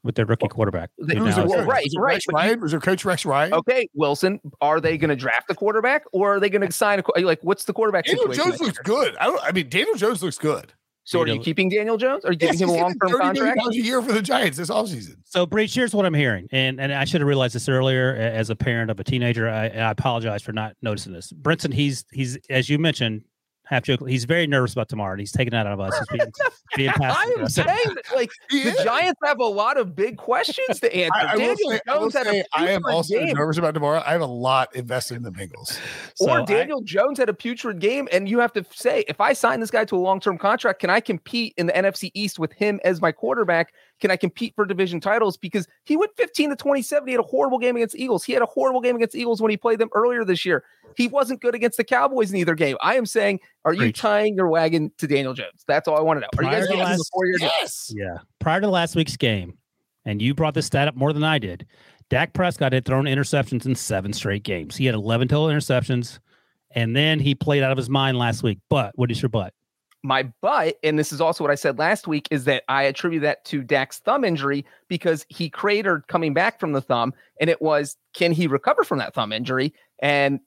B: with their rookie quarterback.
A: They, who's well, right, was right. Rex Ryan? Was their coach Rex Ryan?
C: Okay, Wilson. Are they going to draft a quarterback or are they going to sign a like? What's the quarterback?
A: Daniel Jones looks good. I don't. I mean, Daniel Jones looks good.
C: So are you keeping Daniel Jones? Are you giving yes, him a long term contract?
A: a year for the Giants this offseason.
B: So, Breech, here's what I'm hearing. And and I should have realized this earlier as a parent of a teenager. I, I apologize for not noticing this. Brinson, he's he's as you mentioned, half joke. He's very nervous about tomorrow, and he's taking that out of us. He's being,
C: being I am saying that, like the Giants have a lot of big questions to answer. I, I Daniel say, Jones
A: I, say, I am also game. nervous about tomorrow. I have a lot invested in the Bengals.
C: So or Daniel I, Jones had a putrid game, and you have to say, if I sign this guy to a long term contract, can I compete in the NFC East with him as my quarterback? Can I compete for division titles? Because he went 15 to 27. He had a horrible game against the Eagles. He had a horrible game against the Eagles when he played them earlier this year. He wasn't good against the Cowboys in either game. I am saying, are you tying your wagon to Daniel Jones? That's all I want to know. Are Prior you guys last, before your
B: yes. Yeah. Prior to last week's game, and you brought this stat up more than I did. Dak Prescott had thrown interceptions in seven straight games. He had 11 total interceptions, and then he played out of his mind last week. But what is your butt?
C: My butt, and this is also what I said last week, is that I attribute that to Dak's thumb injury because he cratered coming back from the thumb, and it was can he recover from that thumb injury? And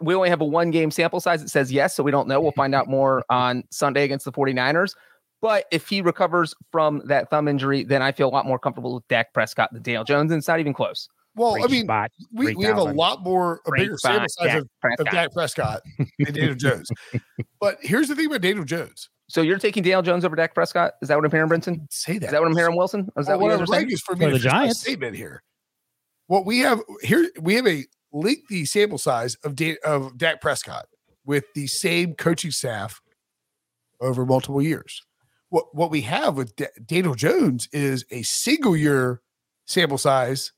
C: we only have a one game sample size that says yes, so we don't know. We'll find out more *laughs* on Sunday against the 49ers. But if he recovers from that thumb injury, then I feel a lot more comfortable with Dak Prescott than Daniel Jones, and it's not even close.
A: Well, Great I mean, spot. we, we have a lot more, a Great bigger sample size Dak of, of Dak Prescott than Daniel Jones. *laughs* But here's the thing about Daniel Jones.
C: So you're taking Daniel Jones over Dak Prescott? Is that what I'm hearing, Brinson?
A: Say that.
C: Is that what I'm hearing, Wilson? Or is
A: well,
C: that what,
A: what I'm saying? Is for me
B: for the Giants
A: statement here. What we have here, we have a lengthy sample size of da- of Dak Prescott with the same coaching staff over multiple years. What what we have with D- Daniel Jones is a single year sample size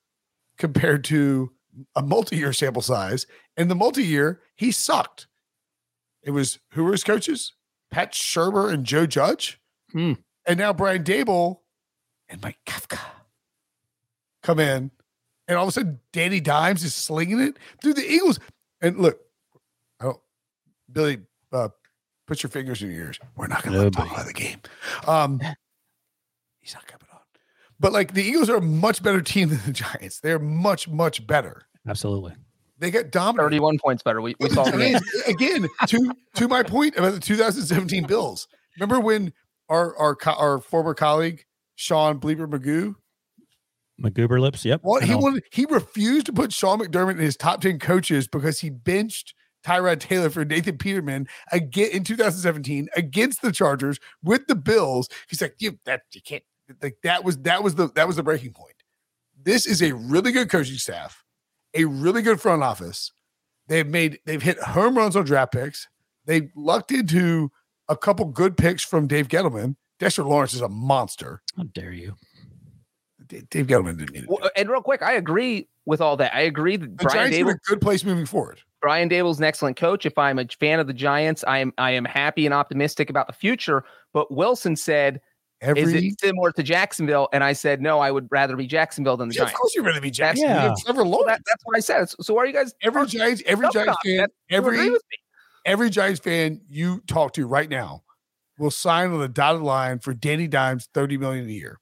A: compared to a multi-year sample size. And the multi-year, he sucked. It was who were his coaches? Pat Shurmur and Joe Judge.
B: Hmm.
A: And now Brian Daboll and Mike Kafka come in. And all of a sudden, Danny Dimes is slinging it through the Eagles. And look, I don't, Billy, uh, put your fingers in your ears. We're not going to talk about the game. Um, *laughs* he's not coming but like the Eagles are a much better team than the Giants. They're much, much better.
B: Absolutely.
A: They got dominated.
C: 31 points better. We, we saw
A: again, again to to my point about the 2017 Bills. Remember when our our our former colleague Sean Bleeper Magoo
B: McGoober lips. Yep.
A: Well, he wanted he refused to put Sean McDermott in his top 10 coaches because he benched Tyrod Taylor for Nathan Peterman again in 2017 against the Chargers with the Bills. He's like, you that you can't like that was that was the that was the breaking point. This is a really good coaching staff, a really good front office. They've made they've hit home runs on draft picks. They lucked into a couple good picks from Dave Gettleman. Dexter Lawrence is a monster.
B: How dare you?
A: Dave Gettleman didn't need it.
C: Well, and real quick, I agree with all that. I agree that
A: the
C: Brian
A: Giants are
C: Daboll,
A: in a good place moving forward.
C: Brian Daboll's an excellent coach. If I'm a fan of the Giants, I am I am happy and optimistic about the future. But Wilson said,
A: Every
C: "Is it similar to Jacksonville?" And I said, "No, I would rather be Jacksonville than the
A: Yeah, of course you're going to be Jacksonville.
B: Yeah.
A: You have Trevor
C: Well,
A: Lawrence.
C: that, that's what I said. So, so why are you guys?
A: Every Giants, every Giants fan,
C: that-
A: every every Giants fan you talk to right now will sign on the dotted line for Danny Dimes thirty million a year.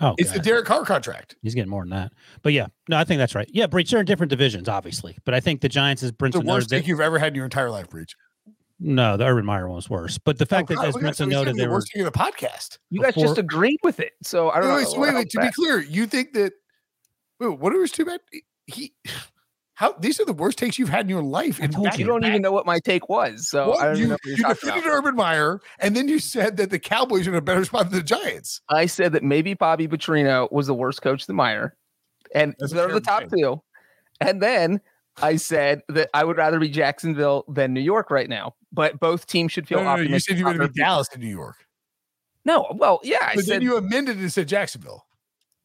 B: Oh,
A: It's the Derek Carr contract.
B: he's getting more than that. But yeah, no, I think that's right. Yeah, Breech, they're in different divisions, obviously. But I think the Giants, as
A: The
B: Brinson noted,
A: worst
B: they-
A: take you've ever had in your entire life, Breech.
B: No, the Urban Meyer one was worse. But the oh, fact
A: Oh,
B: that,
A: God,
B: as
A: look at-
B: Brinson
A: he's
B: noted, they
A: the
B: were
A: worst thing of the podcast.
C: You guys just agreed with it. So I don't
A: Wait,
C: know.
A: wait, wait, to
C: else
A: be clear, you think that wait, what was too bad? He how these are the worst takes you've had in your life.
B: I
A: and
B: told
A: back-
C: you don't even know what my take was. So
A: Well,
C: I don't
A: you,
C: know. What you're
A: you defeated
C: about.
A: Urban Meyer, and then you said that the Cowboys are in a better spot than the Giants.
C: I said that maybe Bobby Petrino was the worst coach than Meyer, and
A: That's a
C: they're the top
A: point.
C: two. And then I said that I would rather be Jacksonville than New York right now. But both teams should feel
A: No, no, no, you
C: optimistic.
A: said you
C: about
A: were going to be Dallas in New York.
C: No, well, yeah, I
A: but
C: said
A: then you amended it and said Jacksonville.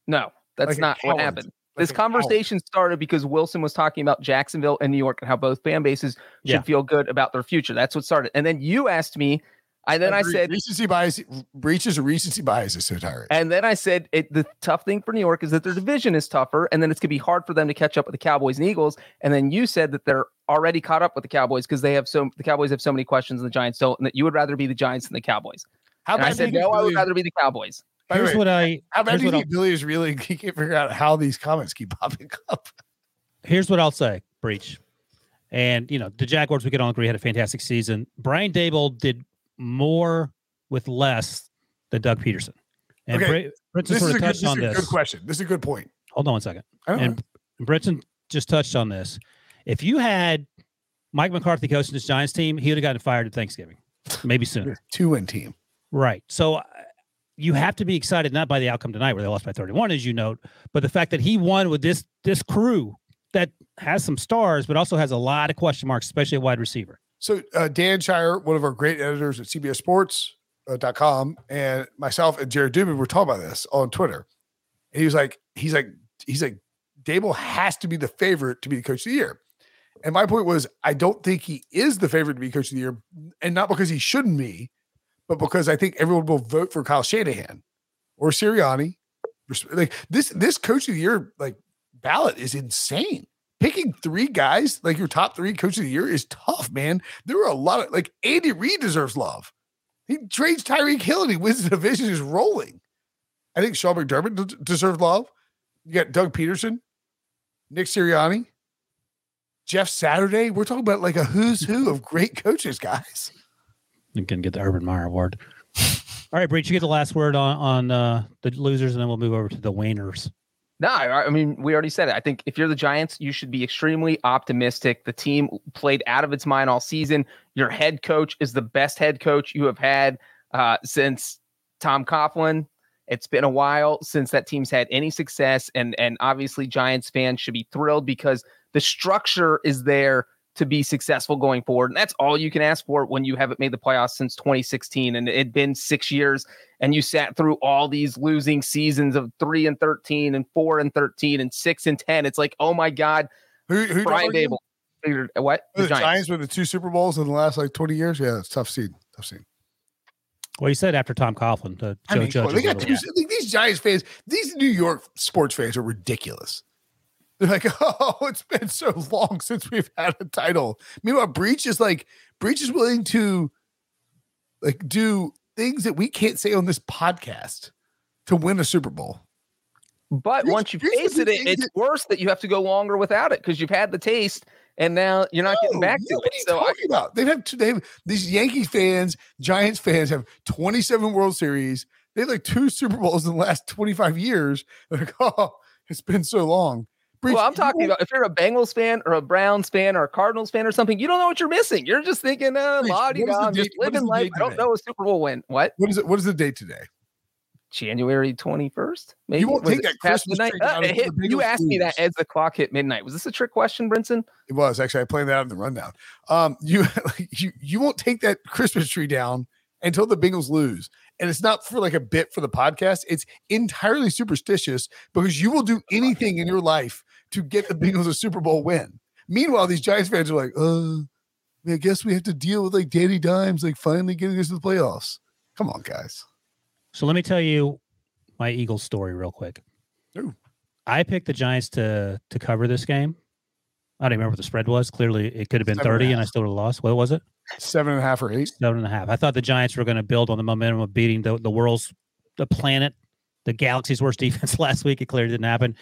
C: no. That's
A: Like
C: not what happened.
A: Like
C: this
A: a coward.
C: conversation started because Wilson was talking about Jacksonville and New York and how both fan bases should
B: Yeah.
C: feel good about their future. That's what started. And then you asked me, and then I
A: Re-
C: said,
A: recency bias breaches a recency bias is so tired.
C: And then I said it, the tough thing for New York is that their division is tougher, and then it's gonna be hard for them to catch up with the Cowboys and Eagles. And then you said that they're already caught up with the Cowboys because they have so the Cowboys have so many questions and the Giants don't, and that you would rather be the Giants than the Cowboys.
A: How
C: And I
A: bad
C: said no,
A: think
C: I would rather be the Cowboys.
A: by the
B: here's
A: way,
B: what I
A: How bad
B: here's
A: do you
B: what I'll-
A: think Billy is really? *laughs* He can't figure out how these comments keep popping up.
B: here's what I'll say, Breech. And you know, the Jaguars, we could all agree, had a fantastic season. Brian Daboll did more with less than Doug Pederson. And
A: Okay,
B: Br-
A: This
B: sort of
A: good,
B: touched
A: this is
B: on
A: a
B: this.
A: good question. This is a good point.
B: Hold on one second. And Brinson just touched on this. If you had Mike McCarthy coaching this Giants team, he would have gotten fired at Thanksgiving, maybe sooner.
A: two win team.
B: Right. So uh, you have to be excited not by the outcome tonight, where they lost by 31, as you note, but the fact that he won with this this crew that has some stars, but also has a lot of question marks, especially at wide receiver.
A: So uh, Dan Shire, one of our great editors at CBS Sports uh, dot com, and myself and Jared Dubin were talking about this on Twitter. And he was like, he's like, he's like, Daboll has to be the favorite to be the coach of the year. And my point was, I don't think he is the favorite to be coach of the year, and not because he shouldn't be, but because I think everyone will vote for Kyle Shanahan or Sirianni. Like this, this coach of the year like ballot is insane. Picking three guys like your top three coach of the year is tough, man. There are a lot of like Andy Reid deserves love. He trades Tyreek Hill and he wins the division is rolling. I think Sean McDermott d- deserves love. You got Doug Pederson, Nick Sirianni, Jeff Saturday. We're talking about like a who's who of great coaches, guys.
B: You can get the Urban Meyer Award. *laughs* All right, Breech, you get the last word on on uh, the losers, and then we'll move over to the winners.
C: No, I mean, we already said it. I think if you're the Giants, you should be extremely optimistic. The team played out of its mind all season. Your head coach is the best head coach you have had uh, since Tom Coughlin. It's been a while since that team's had any success, and and obviously Giants fans should be thrilled because the structure is there to be successful going forward, and that's all you can ask for when you haven't made the playoffs since 2016, and it'd been six years and you sat through all these losing seasons of three and 13 and four and 13 and six and 10. It's like, oh my God,
A: Who, who
C: Brian? Daboll. What?
A: The, Giants. with the two Super Bowls in the last like 20 years. Yeah, it's tough scene. Tough scene.
B: Well, you said after Tom Coughlin, the
A: I
B: Joe
A: mean,
B: Judge.
A: come on, they got two,
B: little-
A: like, these Giants fans, these New York sports fans are ridiculous. They're like, *laughs* oh, it's been so long since we've had a title. Meanwhile, Breech is like, Breech is willing to like do things that we can't say on this podcast to win a Super Bowl.
C: But
A: Here's-
C: once you
A: the
C: it, it's
A: that-
C: worse that you have to go longer without it because you've had the taste and now you're not getting back
A: no,
C: to
A: what
C: it.
A: are you
C: So I,
A: talking about? They have two, they have these Yankees fans, Giants fans have 27 World Series. They have like two Super Bowls in the last 25 years. *laughs* They're like, oh, it's been so long. Breech,
C: well, I'm talking about if you're a Bengals fan or a Browns fan or a Cardinals fan or something, you don't know what you're missing. You're just thinking, uh,
A: Breech,
C: la
A: what is the
C: I'm just
A: date- what is
C: living life. I don't know a Super Bowl win. What?
A: What is it? What is the date today?
C: January 21st.
A: Maybe you won't take that Christmas night. Uh,
C: hit, you asked me that as the clock hit midnight. Was this a trick question, Brinson?
A: It was actually. I played that on the rundown. Um, you *laughs* you you won't take that Christmas tree down until the Bengals lose, and it's not for like a bit for the podcast. It's entirely superstitious because you will do anything in your life to get the Bengals a Super Bowl win. Meanwhile, these Giants fans are like, uh, I guess we have to deal with like Danny Dimes, like finally getting us to the playoffs. Come on, guys.
B: So let me tell you my Eagles story real quick. Ooh. I picked the Giants to to cover this game. I don't remember what the spread was. Clearly, it could have been Seven 30 and, and I still would have lost. What was it?
A: Seven and a half or eight?
B: Seven and a half. I thought the Giants were going to build on the momentum of beating the, the world's, the planet, the galaxy's worst *laughs* defense last week. It clearly didn't happen.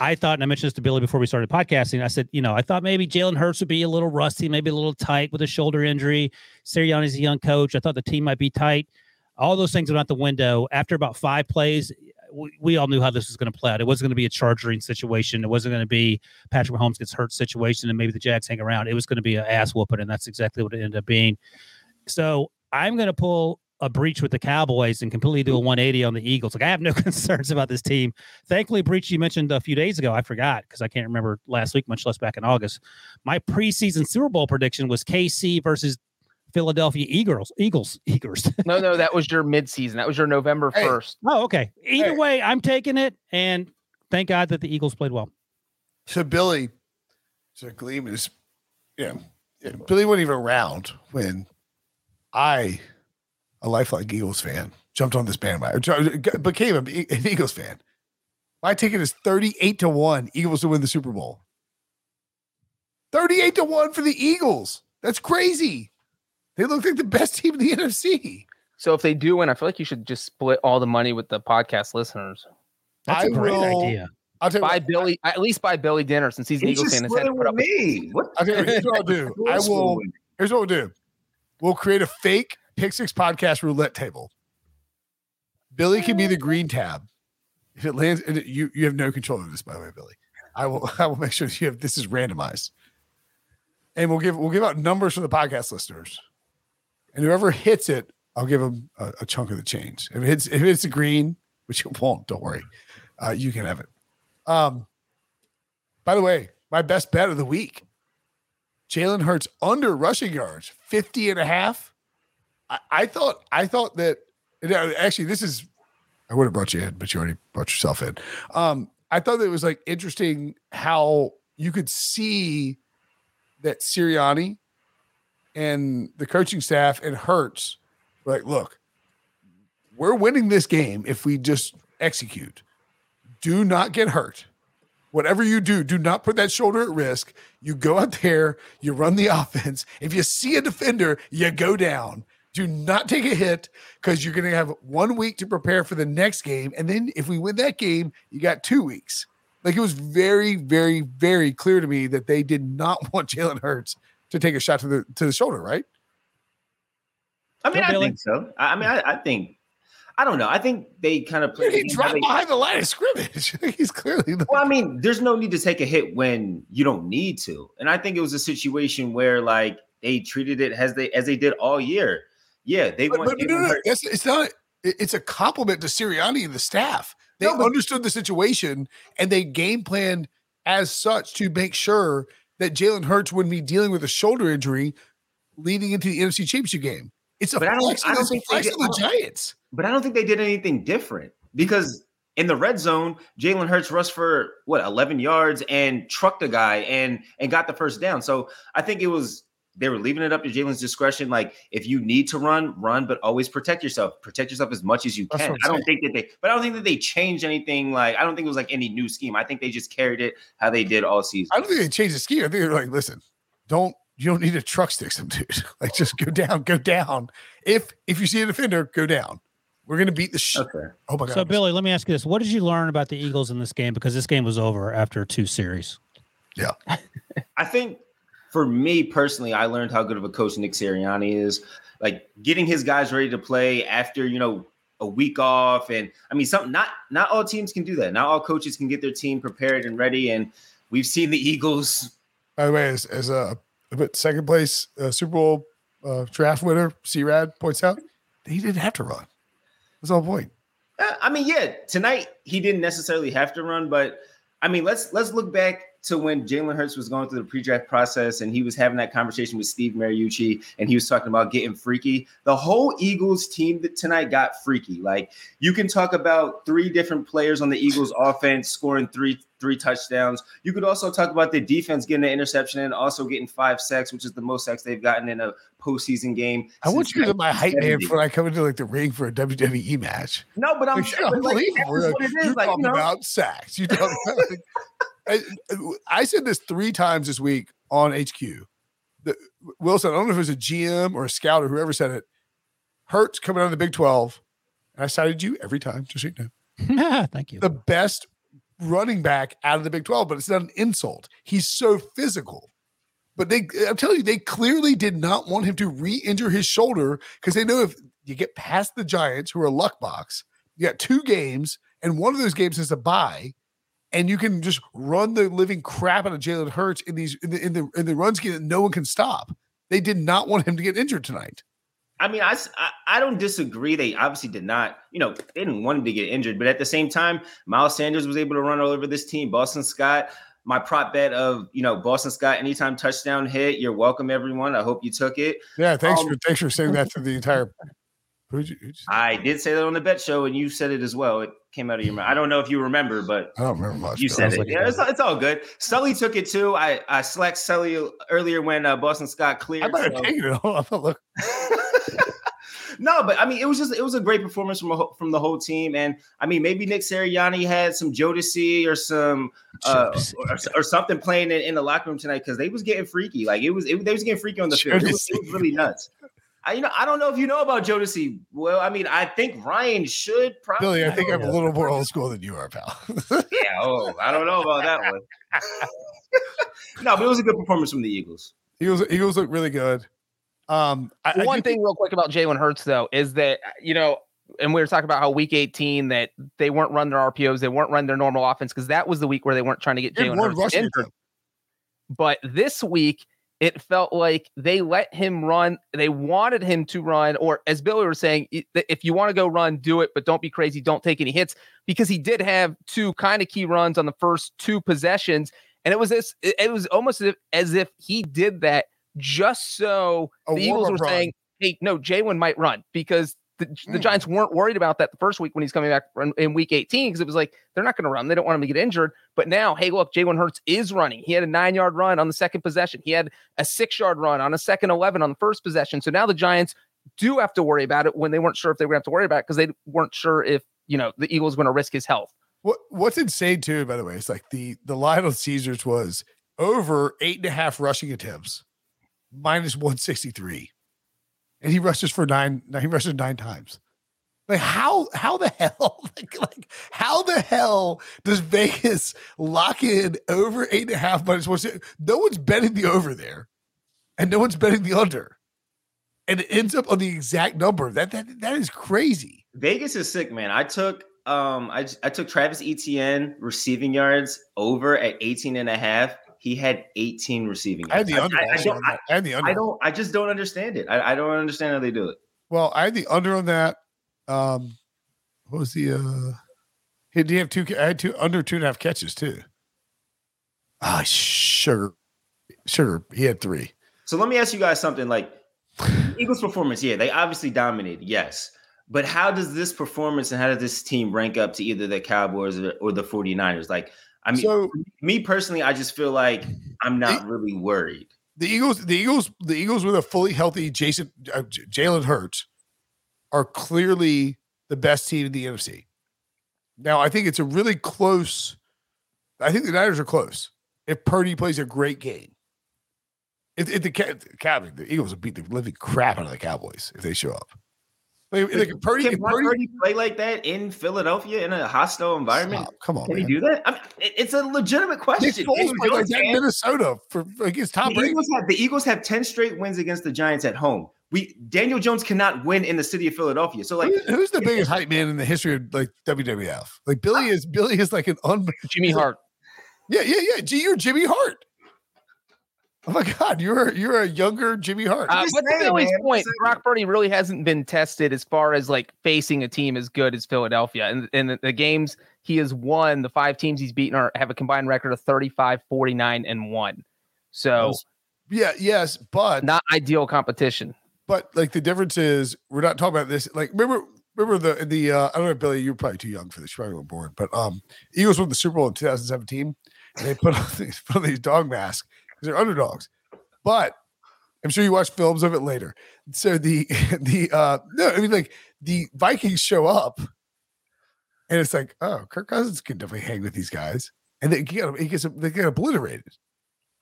B: I thought, and I mentioned this to Billy before we started podcasting. I said, you know, I thought maybe Jalen Hurts would be a little rusty, maybe a little tight with a shoulder injury. Sirianni's a young coach. I thought the team might be tight all those things went out the window. After about five plays, we, we all knew how this was going to play out. It wasn't going to be a charging situation. It wasn't going to be Patrick Mahomes gets hurt situation and maybe the Jags hang around. It was going to be an ass whooping, and that's exactly what it ended up being. So I'm going to pull a Breech with the Cowboys and completely do a 180 on the Eagles. Like I have no *laughs* concerns about this team. Thankfully, breach you mentioned a few days ago. I forgot because I can't remember last week, much less back in August. My preseason Super Bowl prediction was KC versus Philadelphia Eagles. Eagles. *laughs* Eagles.
C: no, no, that was your midseason. That was your November first.
B: Hey. Oh, okay. Either hey. way, I'm taking it, and thank God that the Eagles played well.
A: So Billy, so Gleam is, yeah, yeah, Billy wasn't even around when I, a lifelong Eagles fan, jumped on this bandwagon, became an Eagles fan. My ticket is 38 to 1 Eagles to win the Super Bowl. 38 to 1 for the Eagles. That's crazy. They look like the best team in the NFC.
C: So if they do win, I feel like you should just split all the money with the podcast listeners.
B: That's I a great will, idea.
C: I'll tell you buy what, Billy I, at least buy Billy dinner since he's an Eagles fan.
E: Instead with me.
A: What? Okay, here's what I'll *laughs* do. I will. Here's what we'll do. We'll create a fake Pick Six podcast roulette table. Billy can be the green tab. If it lands, and you you have no control of this, by the way, Billy. I will *laughs* I will make sure that you have this is randomized, and we'll give we'll give out numbers for the podcast listeners and whoever hits it, I'll give them a, a chunk of the change. If it's if it's a green, which it won't, don't worry, uh, you can have it. Um, by the way, my best bet of the week: Jalen Hurts under rushing yards, 50 and a half. I, I thought I thought that actually this is I would have brought you in, but you already brought yourself in. Um, I thought it was like interesting how you could see that Sirianni and the coaching staff and Hurts like, look, we're winning this game if we just execute. Do not get hurt. Whatever you do, do not put that shoulder at risk. You go out there, you run the *laughs* offense. If you see a defender, you go down. Do not take a hit because you're going to have one week to prepare for the next game. And then if we win that game, you got two weeks. Like it was very, very, very clear to me that they did not *laughs* want Jalen Hurts to take a shot to the to the shoulder, right?
E: I mean, I think so. I mean, I, I, think I don't know. I think they kind of
A: play. He dropped behind the line of scrimmage. *laughs* He's clearly.
E: The- well, I mean, there's no need to take a hit when you don't need to, and I think it was a situation where like they treated it as they as they did all year. Yeah, they
A: but, want. But, no, no, it's, it's not. It's a compliment to Sirianni and the staff. They no, but, understood the situation and they game planned as such to make sure that Jalen Hurts wouldn't be dealing with a shoulder injury leading into the NFC Championship game. It's a but I don't, I don't think did, the uh, Giants.
E: But I don't think they did anything different because in the red zone, Jalen Hurts rushed for what 11 yards and trucked a guy and and got the first down. So I think it was they were leaving it up to Jalen's discretion. Like if you need to run, run, but always protect yourself. Protect yourself as much as you can. I don't think that they, but I don't think that they changed anything. Like I don't think it was like any new scheme. I think they just carried it how they did all season.
A: I don't think they changed the scheme. I think they're like, listen, don't you don't need to truck stick some dude. *laughs* like just go down, go down. If if you see a defender, go down. We're gonna beat the shit. Okay.
B: Oh my god. So Billy, let me ask you this: What did you learn about the Eagles in this game? Because this game was over after two series.
A: Yeah. *laughs*
E: I think for me personally, I learned how good of a coach Nick Sirianni is. Like getting his guys ready to play after you know a week off, and I mean, something not not all teams can do that. Not all coaches can get their team prepared and ready. And we've seen the *laughs* Eagles.
A: By the way, as, as a second place uh, Super Bowl uh, draft winner, C Rad points out, he didn't have to run. That's the whole point.
E: Uh, I mean, yeah, tonight he didn't necessarily have to run, but I mean, let's let's look back to when Jalen Hurts was going through the pre-draft process and he was having that conversation with Steve Mariucci and he was talking about getting freaky. The whole Eagles team tonight got freaky. Like you can talk about three different players on the Eagles offense scoring three three touchdowns. You could also talk about the defense getting an interception and also getting five sacks, which is the most sacks they've gotten in a postseason game.
A: I want you to my hype man before I come into like the ring for a WWE match.
E: No, but I'm
A: like, unbelievable. Like, you're like, talking you know? about sacks. You talking about like, *laughs* I, I, said this three times this week on HQ. The, Wilson, I don't know if it was a GM or a scout or whoever said it. Hurts coming out of the Big 12. And I cited you every time, just so you
B: know. Thank you.
A: The best running back out of the Big 12, but it's not an insult. He's so physical. But they, I'm telling you, they clearly did not want him to re-injure his shoulder because they know if you get past the Giants, who are a luck box, you got two games, and one of those games is a bye and you can just run the living crap out of Jalen Hurts in these in the in the in the run scheme that no one can stop. They did not want him to get injured tonight.
E: I mean, I, I don't disagree. They obviously did not, you know, they didn't want him to get injured, but at the same time, Miles Sanders was able to run all over this team. Boston Scott, my prop bet of you know Boston Scott anytime touchdown hit. You're welcome, everyone. I hope you took it.
A: Yeah, thanks um, for thanks for saying that to the entire
E: Who'd you, who'd you I did say that on the bet show, and you said it as well. It came out of your mouth. I don't know if you remember, but
A: I don't remember much.
E: You said it. Like yeah, it's, it's, all good. Sully took it too. I I slacked Sully earlier when uh, Boston Scott cleared.
A: I better so. take it. *laughs* Hold on, look. *laughs*
E: no, but I mean, it was just it was a great performance from a, from the whole team, and I mean, maybe Nick Sirianni had some Jodeci or some uh, or, or, something playing in, in, the locker room tonight because they was getting freaky. Like it was, it, they was getting freaky on the field. It was, it was really nuts. I, you know, I don't know if you know about Jodeci. Well, I mean, I think Ryan should
A: probably. Billy, I think I'm a little more old school than you are, pal. *laughs*
E: yeah. Oh, I don't know about that one. *laughs* no, but it was a good performance from the Eagles.
A: Eagles, Eagles look really good. Um,
C: I, one I thing, think- real quick about Jalen Hurts, though, is that you know, and we were talking about how Week 18 that they weren't running their RPOs, they weren't running their normal offense because that was the week where they weren't trying to get Jalen Hurts injured. But this week it felt like they let him run. They wanted him to run, or as Billy was saying, if you want to go run, do it, but don't be crazy. Don't take any hits because he did have two kind of key runs on the first two possessions. And it was this, it was almost as if, as if he did that just so A the Eagles were run. saying, hey, no, Jalen might run because the, the mm. Giants weren't worried about that the first week when he's coming back in week 18 because it was like they're not going to run. They don't want him to get injured. But now, hey, look, Jalen Hurts is running. He had a nine yard run on the second possession. He had a six yard run on a second 11 on the first possession. So now the Giants do have to worry about it when they weren't sure if they were going to have to worry about it because they weren't sure if, you know, the Eagles going to risk his health.
A: What What's insane, too, by the way, is like the, the line on Caesars was over eight and a half rushing attempts, minus 163 and he rushes for nine. He rushes nine times. Like how how the hell *laughs* like, like how the hell does Vegas lock in over eight and a half minus one? No one's betting the over there, and no one's betting the under, and it ends up on the exact number. That that that is crazy.
E: Vegas is sick, man. I took um I I took Travis Etienne receiving yards over at 18 and a half he had 18 receiving.
A: Yards. I had the under. I, I, I, don't, I, the under.
E: I don't. I just don't understand it. I, I don't understand how they do it.
A: Well, I had the under on that. Um, what was the? uh He did have two. I had two under two and a half catches too. Ah, sugar, sugar. He had three.
E: So let me ask you guys something. Like *sighs* Eagles' performance, yeah, they obviously dominated. Yes. But how does this performance and how does this team rank up to either the Cowboys or, or the 49ers? Like, I mean, so, me personally, I just feel like I'm not the, really worried.
A: The Eagles, the Eagles, the Eagles with a fully healthy Jason uh, Jalen Hurts are clearly the best team in the NFC. Now, I think it's a really close. I think the Niners are close. If Purdy plays a great game, if, if the, the, the Eagles will beat the living crap out of the Cowboys if they show up.
E: Like, like Purdy, can Purdy, Purdy, play like that in Philadelphia in a hostile environment? Stop.
A: Come on,
E: can
A: man.
E: he do that? I mean, it's a legitimate question.
A: Nick like that Minnesota for against Tom
E: the
A: Brady.
E: Eagles have, the Eagles have ten straight wins against the Giants at home. We Daniel Jones cannot win in the city of Philadelphia. So like,
A: Who, who's the biggest hype man in the history of like WWF? Like Billy uh, is Billy is like an un
C: Jimmy Hart.
A: Yeah, yeah, yeah. G, you're Jimmy Hart. Oh my God, you're you're a younger Jimmy Hart.
C: Uh, but to Billy's point, Brock Purdy really hasn't been tested as far as like facing a team as good as Philadelphia. And in the, the, games he has won, the five teams he's beaten are have a combined record of 35, 49, and one. So
A: yeah, yes, but
C: not ideal competition.
A: But like the difference is we're not talking about this. Like remember remember the the uh, I don't know Billy, you're probably too young for this. You probably weren't born, but um Eagles won the Super Bowl in 2017 and they put on *laughs* these put on these dog masks they're underdogs. But I'm sure you watch films of it later. So the *laughs* the uh no, I mean like the Vikings show up and it's like, oh, Kirk Cousins can definitely hang with these guys. And they get he gets they get obliterated.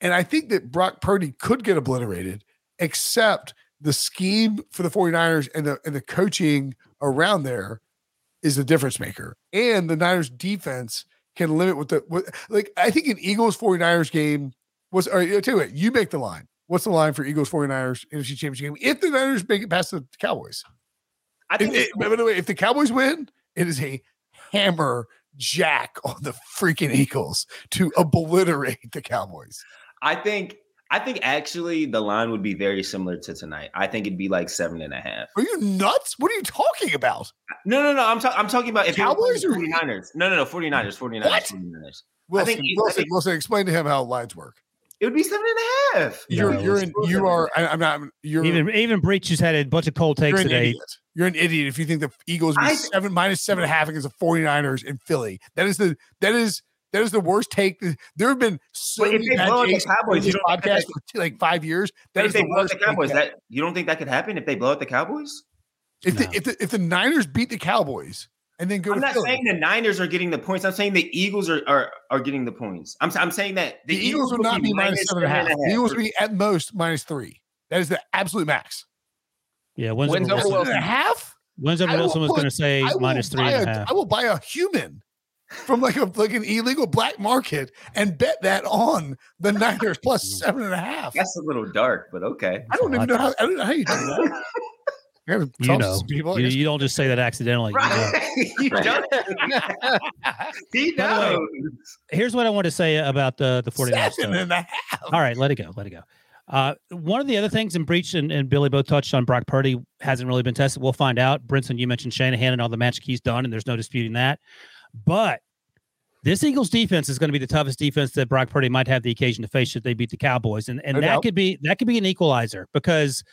A: And I think that Brock Purdy could get obliterated, except the scheme for the 49ers and the and the coaching around there is the difference maker. And the Niners defense can limit what the what, like I think an Eagles 49ers game What's all right, tell you what, you make the line. What's the line for Eagles 49ers NFC championship game? If the Niners make it past the Cowboys. I think if, by the way, if the Cowboys win, it is a hammer jack on the freaking Eagles to obliterate the Cowboys.
E: I think I think actually the line would be very similar to tonight. I think it'd be like seven and a half.
A: Are you nuts? What are you talking about?
E: No, no, no. I'm, ta- I'm talking about if
A: Cowboys or
E: 49ers. No, no, no. 49ers. 49ers.
A: What?
E: 49ers.
A: Wilson,
E: I think,
A: Wilson,
E: think,
A: Wilson, explain to him how lines work.
E: It would be seven and a half.
A: You're
B: Yeah,
A: you're in, you are I, am not you're
B: Even even Breech has had a bunch of cold takes
A: you're
B: today.
A: idiot. You're an idiot if you think the Eagles would be
E: I-
A: seven minus seven and a half against the 49ers in Philly. That is the that is that is the worst take. There have been so
E: But if
A: many
E: they
A: bad
E: blow out the Cowboys, you don't
A: podcast
E: that-
A: for like five years. That
E: But
A: is
E: if they
A: the
E: blow out
A: worst
E: the Cowboys, that you don't think that could happen if they blow out the Cowboys?
A: if
B: No.
A: the, if the if the Niners beat the Cowboys and then go
E: I'm not
A: Philly,
E: saying the Niners are getting the points. I'm saying the Eagles are are, are getting the points. I'm, I'm saying that
A: the, Eagles will not be minus seven and a half. The Eagles will be at most minus three. That is the absolute max.
B: Yeah, wins,
C: Wins
B: over
C: over
B: Wilson.
A: Seven and a half.
B: Wins over
A: I will
B: Wilson was going to say
A: I will
B: minus three and a
A: a-
B: half.
A: I will buy a human from like a like an illegal black market and bet that on the Niners plus *laughs* seven and a half.
E: That's a little dark, but okay.
A: I don't even know how I don't know how you do that. *laughs* I
B: You know,
A: people.
B: You, you don't just say that accidentally. you know.
E: Right. *laughs* You don't. *laughs* he
B: By the way,
E: knows.
B: Here's what I want to say about the the 49ers.
A: Seven
B: stuff.
A: and a half.
B: All right, let it go. Let it go. Uh, one of the other things, and Breech and, and Billy both touched on Brock Purdy hasn't really been tested. We'll find out. Brinson, you mentioned Shanahan and all the magic he's done, and there's no disputing that. But this Eagles defense is going to be the toughest defense that Brock Purdy might have the occasion to face should they beat the Cowboys, and and
A: No
B: that
A: doubt.
B: could be that could be an equalizer because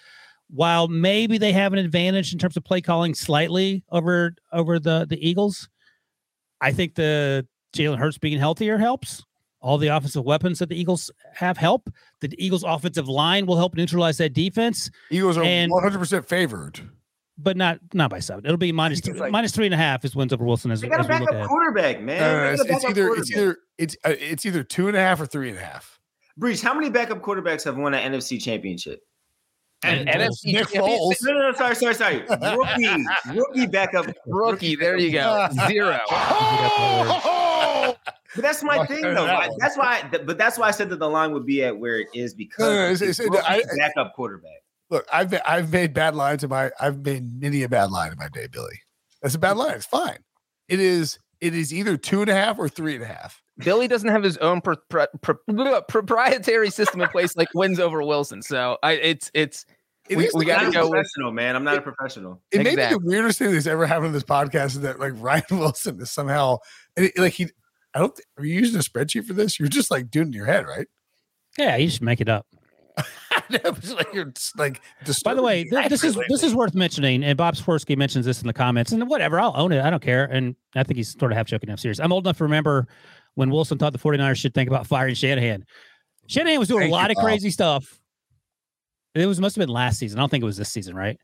B: while maybe they have an advantage in terms of play calling slightly over over the the Eagles, I think the Jalen Hurts being healthier helps. All the offensive weapons that the Eagles have help. The Eagles' offensive line will help neutralize that defense,
A: Eagles are
B: And-
A: one hundred percent favored.
B: but not not by seven. It'll be minus
E: It's
B: three,
E: like-
B: minus three and a half is wins over Wilson as,
E: They got a
B: as we look
E: backup quarterback, man.
A: Uh,
E: They
A: it's,
E: got
A: it's either it's either it's uh, it's either two and a half or three and a half.
E: Breech, how many backup quarterbacks have won an NFC championship?
C: And
B: And
C: NFC
A: Nick
C: championship-
A: Foles.
E: No, no, no, sorry, sorry, sorry. Rookie, *laughs* rookie backup.
C: Rookie, there you go. Zero. *laughs*
E: But that's my thing, though.
A: That
E: I- that's why. But that's why I said that the line would be at where it is because
A: No, no, it's-
E: it's,
A: it's- I-
E: backup quarterback.
A: Look, I've been, I've made bad lines in my I've made many a bad line in my day, Billy. That's a bad line. It's fine. It is it is either two and a half or three and a half.
C: Billy doesn't have his own pro- pro- pro- proprietary system in place like wins over Wilson. So I, it's it's
A: It
C: We- we gotta go
E: a
C: with-
E: professional, man. I'm not a professional.
A: It may be the weirdest thing that's ever happened on this podcast is that like Ryan *laughs* Wilson is somehow and it- like he. I don't. thi- Are you using a spreadsheet for this? You're just like doing it in your head, right?
B: Yeah, you should make it up. *laughs*
A: like you're just, like.
B: By the way, th- this is this is worth mentioning, and Bob Swirsky mentions this in the comments, and whatever, I'll own it. I don't care. And I think he's sort of half joking, half serious. I'm old enough to remember when Wilson thought the 49ers should think about firing Shanahan. Shanahan was doing
A: Thank
B: a lot
A: you,
B: of
A: Bob.
B: crazy stuff. It was must have been last season. I don't think it was this season, right?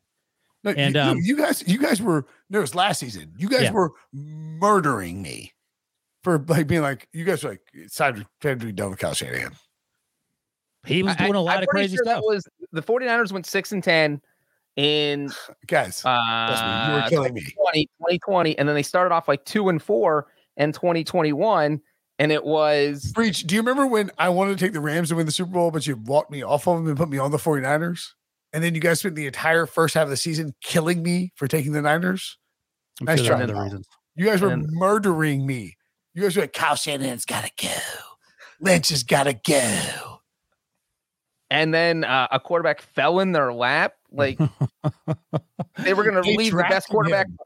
A: No,
B: and,
A: you,
B: um,
A: you guys, you guys were no, it was last season. You guys
B: Yeah.
A: were murdering me for like being like you guys were like it's time to, time to be done with Kyle Shanahan.
B: He was doing a
C: I-
B: lot
C: I'm
B: of crazy
C: sure
B: stuff.
C: That was the 49ers went six and ten in *sighs*
A: Guys, trust me, you were
C: uh,
A: killing me.
C: 2020, 2020, and then they started off like two and four in 2021, and it was
A: Breech, do you remember when I wanted to take the Rams to win the Super Bowl, but you walked me off of them and put me on the 49ers? And then you guys spent the entire first half of the season killing me for taking the Niners.
B: I'm
A: nice
B: sure
A: try,
B: other reasons.
A: You guys were
C: And-
A: murdering me. You guys were like, Kyle Shanahan's got to go. Lynch has got to go.
C: and then uh, a quarterback fell in their lap. Like *laughs* they were going to leave the best quarterback. Him.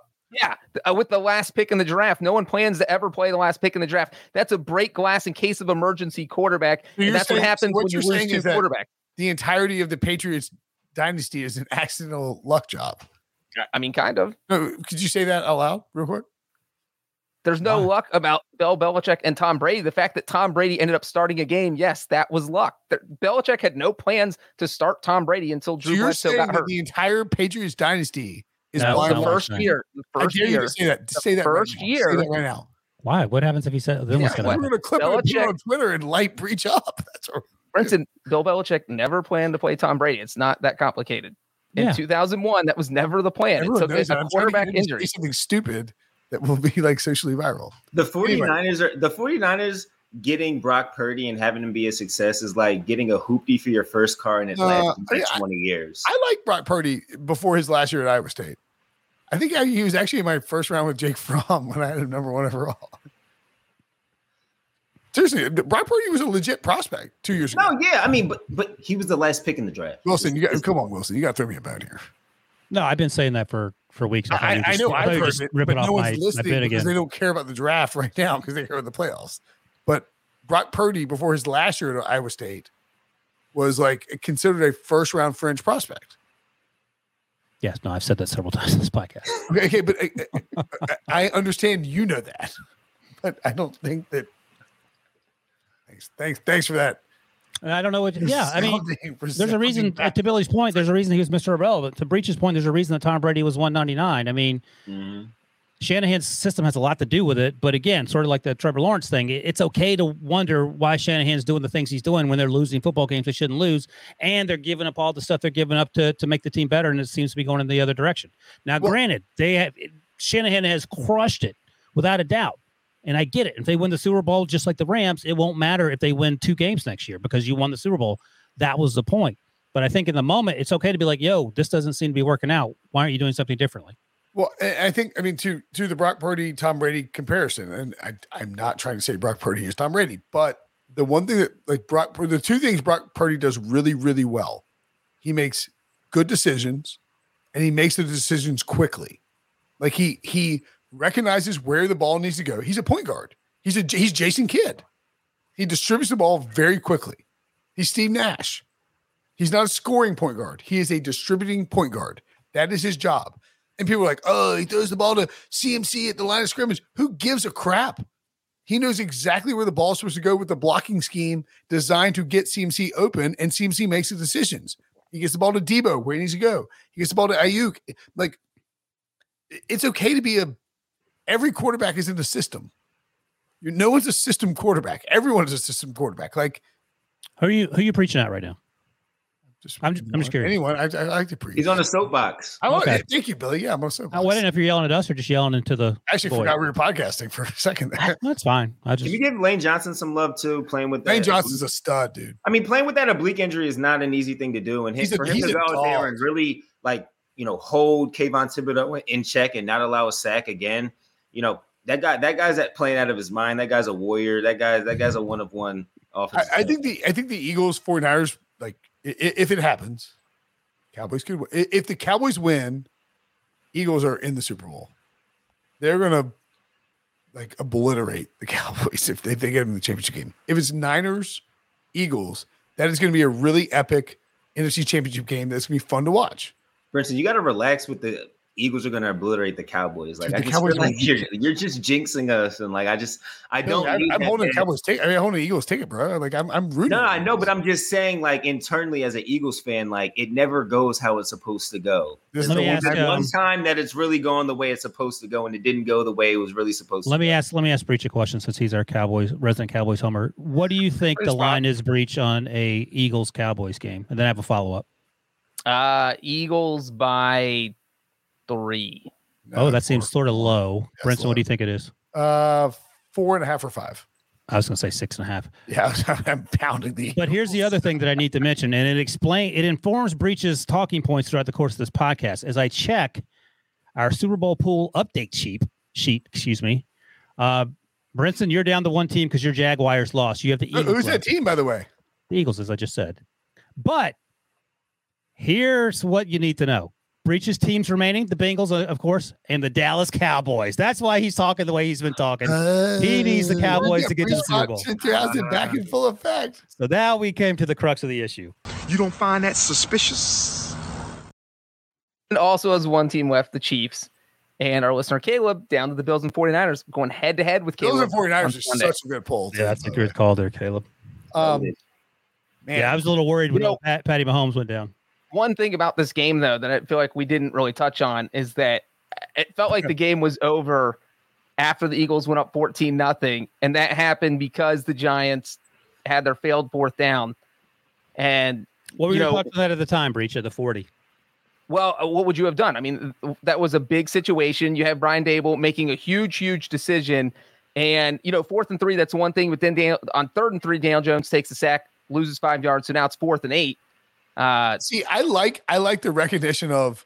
C: Yeah, uh, with the last pick in the draft, no one plans to ever play the last pick in the draft. That's a break glass in case of emergency quarterback. So and that's saying, what happens so what when you lose two quarterbacks.
A: The entirety of the Patriots dynasty is an *laughs* accidental luck job.
C: I mean, kind of.
A: No, could you say that aloud, real quick?
C: There's no wow. luck about Bill Belichick and Tom Brady. The fact that Tom Brady ended up starting a game, yes, that was luck. Belichick had no plans to start Tom Brady until Drew so Bledsoe got hurt.
A: The entire Patriots dynasty is
C: no, the first year. The first year.
A: say that. Say that.
C: First
A: right
C: year.
A: Say that right now.
B: Why? What happens if he said? Then yeah, what's going to happen?
A: We're going to clip Belichick, it on Twitter and light Breech up. *laughs* That's what.
C: Brinson, Bill Belichick never planned to play Tom Brady. It's not that complicated. In yeah. 2001, that was never the plan. Everyone it took a quarterback injury.
A: Something stupid that will be like socially viral.
E: The 49ers anyway. are the 49ers getting Brock Purdy and having him be a success is like getting a hoopty for your first car in Atlanta uh, for I, 20 years.
A: I like Brock Purdy before his last year at Iowa State. I think I, he was actually in my first round with Jake *laughs* Fromm when I had him number one overall. Seriously, Brock Purdy was a legit prospect two years
E: ago. No, yeah, I mean, but but he was the last pick in the draft.
A: Wilson, you got come on, Wilson, you got to throw me a bone here.
B: No, I've been saying that for for weeks.
A: I, I, I know I have heard it, but no one's my, listening my because again. they don't care about the draft *laughs* right now because they care about the playoffs. But Brock Purdy, before his last year at Iowa State, was like considered a first round fringe prospect.
B: Yes, no, I've said that several *laughs* times in this podcast.
A: Okay, okay but I, I understand you know that, but I don't think that. Thanks, thanks, thanks for that.
B: And I don't know what. Yeah, I mean, *laughs* there's a reason. Back. To Billy's point, there's a reason he was Mr. Irrelevant. To Breech's point, there's a reason that Tom Brady was 199. I mean, mm-hmm. Shanahan's system has a lot to do with it. But again, sort of like the Trevor Lawrence thing, it's okay to wonder why Shanahan's doing the things he's doing when they're losing football games they shouldn't lose, and they're giving up all the stuff they're giving up to to make the team better, and it seems to be going in the other direction. Now, well, granted, they have Shanahan has crushed it without a doubt. And I get it. If they win the Super Bowl just like the Rams, it won't matter if they win two games next year because you won the Super Bowl. That was the point. But I think in the moment, it's okay to be like, yo, this doesn't seem to be working out. Why aren't you doing something differently?
A: Well, I think I mean to to the Brock Purdy Tom Brady comparison, and I, I'm not trying to say Brock Purdy is Tom Brady, but the one thing that like Brock the two things Brock Purdy does really really well, he makes good decisions, and he makes the decisions quickly. Like he he recognizes where the ball needs to go. He's a point guard. He's a he's Jason Kidd. He distributes the ball very quickly. He's Steve Nash. He's not a scoring point guard. He is a distributing point guard. That is his job. And people are like, oh, he throws the ball to CMC at the line of scrimmage. Who gives a crap? He knows exactly where the ball is supposed to go with the blocking scheme designed to get CMC open, and CMC makes the decisions. He gets the ball to Deebo where he needs to go. He gets the ball to Aiyuk. Like, it's okay to be a every quarterback is in the system. No one's a system quarterback. Everyone is a system quarterback. Like,
B: who are you? Who are you preaching at right now?
A: Just, I'm, just, I'm just curious. Anyone, I, I, like to preach.
E: He's on the soapbox.
A: I okay. it. Thank you, Billy. Yeah, I'm on soapbox.
B: Oh, I wondering if you're yelling at us or just yelling into the.
A: I actually forgot we were podcasting for a second. There. *laughs*
B: That's fine. I just.
E: Can you give Lane Johnson some love too? Playing with that.
A: Lane that, Johnson's a stud, dude.
E: I mean, playing with that oblique injury is not an easy thing to do, and his, for him to go out there and really like you know hold Kayvon Thibodeaux in check and not allow a sack again, you know, that guy, that guy's at playing out of his mind. That guy's a warrior. That guy's that guy's a one of one offense.
A: I, I, think the I think the Eagles 49ers, like if it happens, Cowboys could if the Cowboys win, Eagles are in the Super Bowl. They're gonna like obliterate the *laughs* Cowboys if they, if they get in the championship game. If it's Niners, Eagles, that is gonna be a really epic NFC championship game that's gonna be fun to watch.
E: Brinson, you got to relax with the Eagles are going to obliterate the Cowboys. Like Dude, I just Cowboys like you're, you're just jinxing us, and like I just I don't. I,
A: am holding the Cowboys. Take, I mean, I'm holding the Eagles ticket, bro. Like I'm I'm rooting.
E: No, I know, but I'm just saying, like internally as an Eagles fan, like it never goes how it's supposed to go.
B: This let me ask,
E: um, one time that it's really going the way it's supposed to go, and it didn't go the way it was really supposed.
B: Let
E: to Let
B: me
E: go.
B: ask. Let me ask Breech a question since he's our Cowboys resident Cowboys homer. What do you think the line is, Breech, on a Eagles Cowboys game? And then I have a follow up.
C: Uh, Eagles by three.
B: No, oh, that seems sort of low. Brinson, what do you think it is?
A: Uh, four and a half or five.
B: I was going to say six and a half.
A: Yeah, *laughs* I'm pounding the.
B: But here's the other thing that I need to mention, and it explain it informs Breech's talking points throughout the course of this podcast. As I check our Super Bowl pool update sheet, sheet, excuse me, uh, Brinson, you're down to one team because your Jaguars lost. You have the Eagles.
A: Who's that team, by the way?
B: The Eagles, as I just said. But here's what you need to know. Breech's teams remaining, the Bengals, uh, of course, and the Dallas Cowboys. That's why he's talking the way he's been talking. Uh, he needs the Cowboys to get to the Super Bowl.
A: 2000 back in full effect.
B: So now we came to the crux of the issue.
F: You don't find that suspicious?
C: And also has one team left, the Chiefs. And our listener Caleb down to the Bills and 49ers going head to head with Caleb.
A: Bills and 49ers are such a good poll.
B: Yeah, that's a good call there, Caleb. Um, Man. Yeah, I was a little worried when know, Pat, Patty Mahomes went down.
C: One thing about this game, though, that I feel like we didn't really touch on is that it felt like the game was over after the Eagles went up 14 nothing, and that happened because the Giants had their failed fourth down. And
B: what were you your thoughts on that at the time, Breech at the 40?
C: Well, uh, what would you have done? I mean, that was a big situation. You have Brian Daboll making a huge, huge decision. And, you know, fourth and three, that's one thing. But then Daniel, on third and three, Daniel Jones takes a sack, loses five yards. So now it's fourth and eight.
A: Uh, See, I like I like the recognition of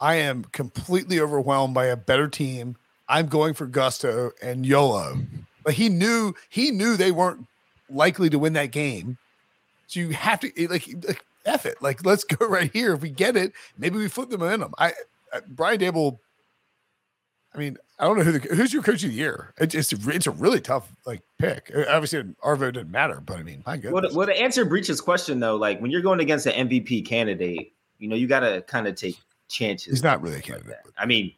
A: I am completely overwhelmed by a better team. I'm going for gusto and YOLO. But he knew he knew they weren't likely to win that game. So you have to like, like F it. Like let's *laughs* go right here. If we get it, maybe we flip the momentum. I, I Brian Daboll, I mean, I don't know who the, who's your coach of the year. It's it's a, it's a really tough like pick. Uh, obviously, our vote didn't matter, but I mean, my goodness.
E: Well, well, to answer Breech's question though, like when you're going against an MVP candidate, you know, you got to kind of take chances.
A: He's not really a candidate. Like
E: I mean,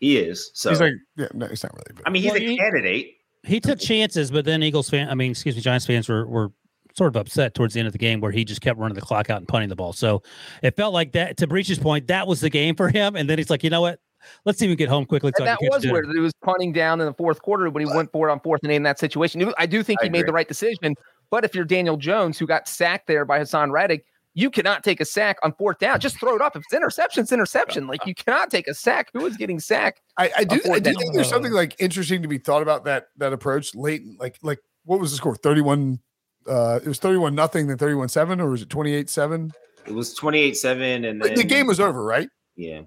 E: he is. So
A: he's like, yeah, no, he's not really.
E: But. I mean, he's well, a he, candidate.
B: He took chances, but then Eagles fan, I mean, excuse me, Giants fans were were sort of upset towards the end of the game where he just kept running the clock out and punting the ball. So it felt like that. To Breech's point, that was the game for him. And then he's like, you know what? Let's see if we get home quickly.
C: So that was where he was punting down in the fourth quarter when he went for it on fourth and eight in that situation. I do think he made the right decision. But if you're Daniel Jones, who got sacked there by Haason Reddick, you cannot take a sack on fourth down. Just throw it up. If it's interception, it's interception. Like you cannot take a sack. Who is getting sacked?
A: I, I do. I do think there's something like interesting to be thought about that that approach late. Like like what was the score? Thirty one. Uh, it was thirty one nothing, then thirty one seven, or was it twenty eight seven?
E: It was twenty eight seven, and then...
A: the game was over, right?
E: Yeah.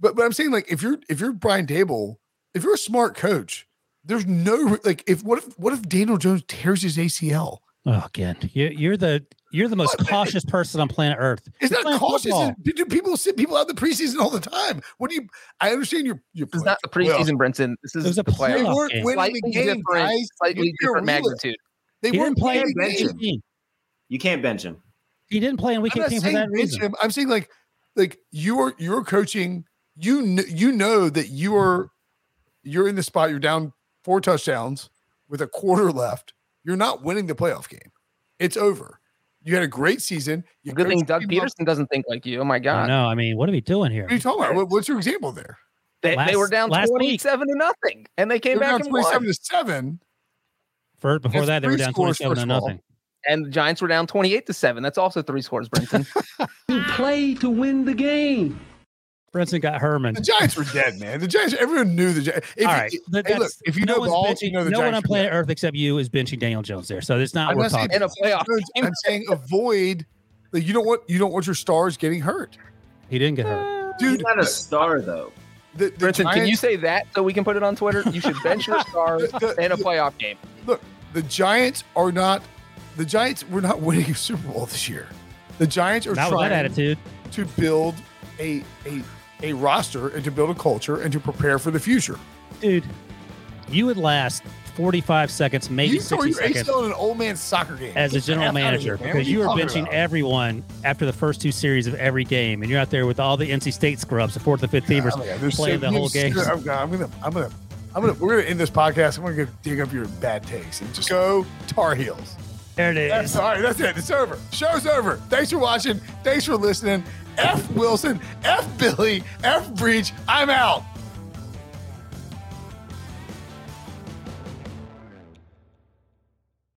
A: But but I'm saying like if you're if you're Brian Daboll, if you're a smart coach, there's no like if what if what if Daniel Jones tears his ACL?
B: Oh, again, you, you're the you're the most what? cautious person on planet Earth.
A: It's you're not cautious. Do people sit people out the preseason all the time? What do you? I understand you're. you're
C: this is not the preseason, Brinson. This is
B: a the playoff. They weren't game.
A: winning slightly the game, different, guys.
C: Slightly different magnitude.
A: They he weren't playing the
E: game. You can't bench him.
B: He didn't play in week 18 for that reason. Him.
A: I'm saying like like you're you're coaching you kn- you know that you are you're in the spot. You're down four touchdowns with a quarter left. You're not winning the playoff game. It's over. You had a great season. You
C: Good thing Doug Pederson up. doesn't think like you. Oh my god!
B: No, I mean, what are we doing here?
A: What are you talking about? what's your example there?
C: They, last, they were down twenty-seven to nothing, and they came they back
A: down twenty-seven to seven.
B: For before that, they were down twenty-seven to nothing.
C: And the Giants were down twenty-eight to seven. That's also three scores, Brinson.
G: You *laughs* play to win the game.
B: Brinson got Herman.
A: The Giants were dead, man. The Giants, everyone knew the Giants. If, All right. If, hey, look, if you no know balls, you know the Giants.
B: no
A: Giants
B: one on planet Earth except you is benching Daniel Jones there. So it's not
C: I'm
B: worth talking
C: in a playoff.
A: I'm saying avoid. Like, you don't want you don't want your stars getting hurt.
B: He didn't get hurt, uh,
E: dude. He's not a star though.
C: The, the Brinson, Giants, can you say that so we can put it on Twitter? You should bench your *laughs* stars in a playoff game.
A: Look, the Giants are not. The Giants were not winning a Super Bowl this year. The Giants are not trying
B: that attitude
A: to build a a a roster and to build a culture and to prepare for the future.
B: Dude, you would last 45 seconds, maybe you 60 seconds.
A: still in an old man's soccer game
B: as a general manager here, because you, you are benching about? everyone after the first two series of every game, and you're out there with all the NC State scrubs, the fourth and fifth teamers oh, yeah, playing so, the whole game.
A: I'm gonna, I'm gonna, I'm gonna, I'm gonna, we're gonna end this podcast. I'm gonna go dig up your bad takes and just go Tar Heels.
B: There it is.
A: That's, all right, that's it. It's over. Show's over. Thanks for watching. Thanks for listening. F Wilson, F Billy, F Breech. I'm out.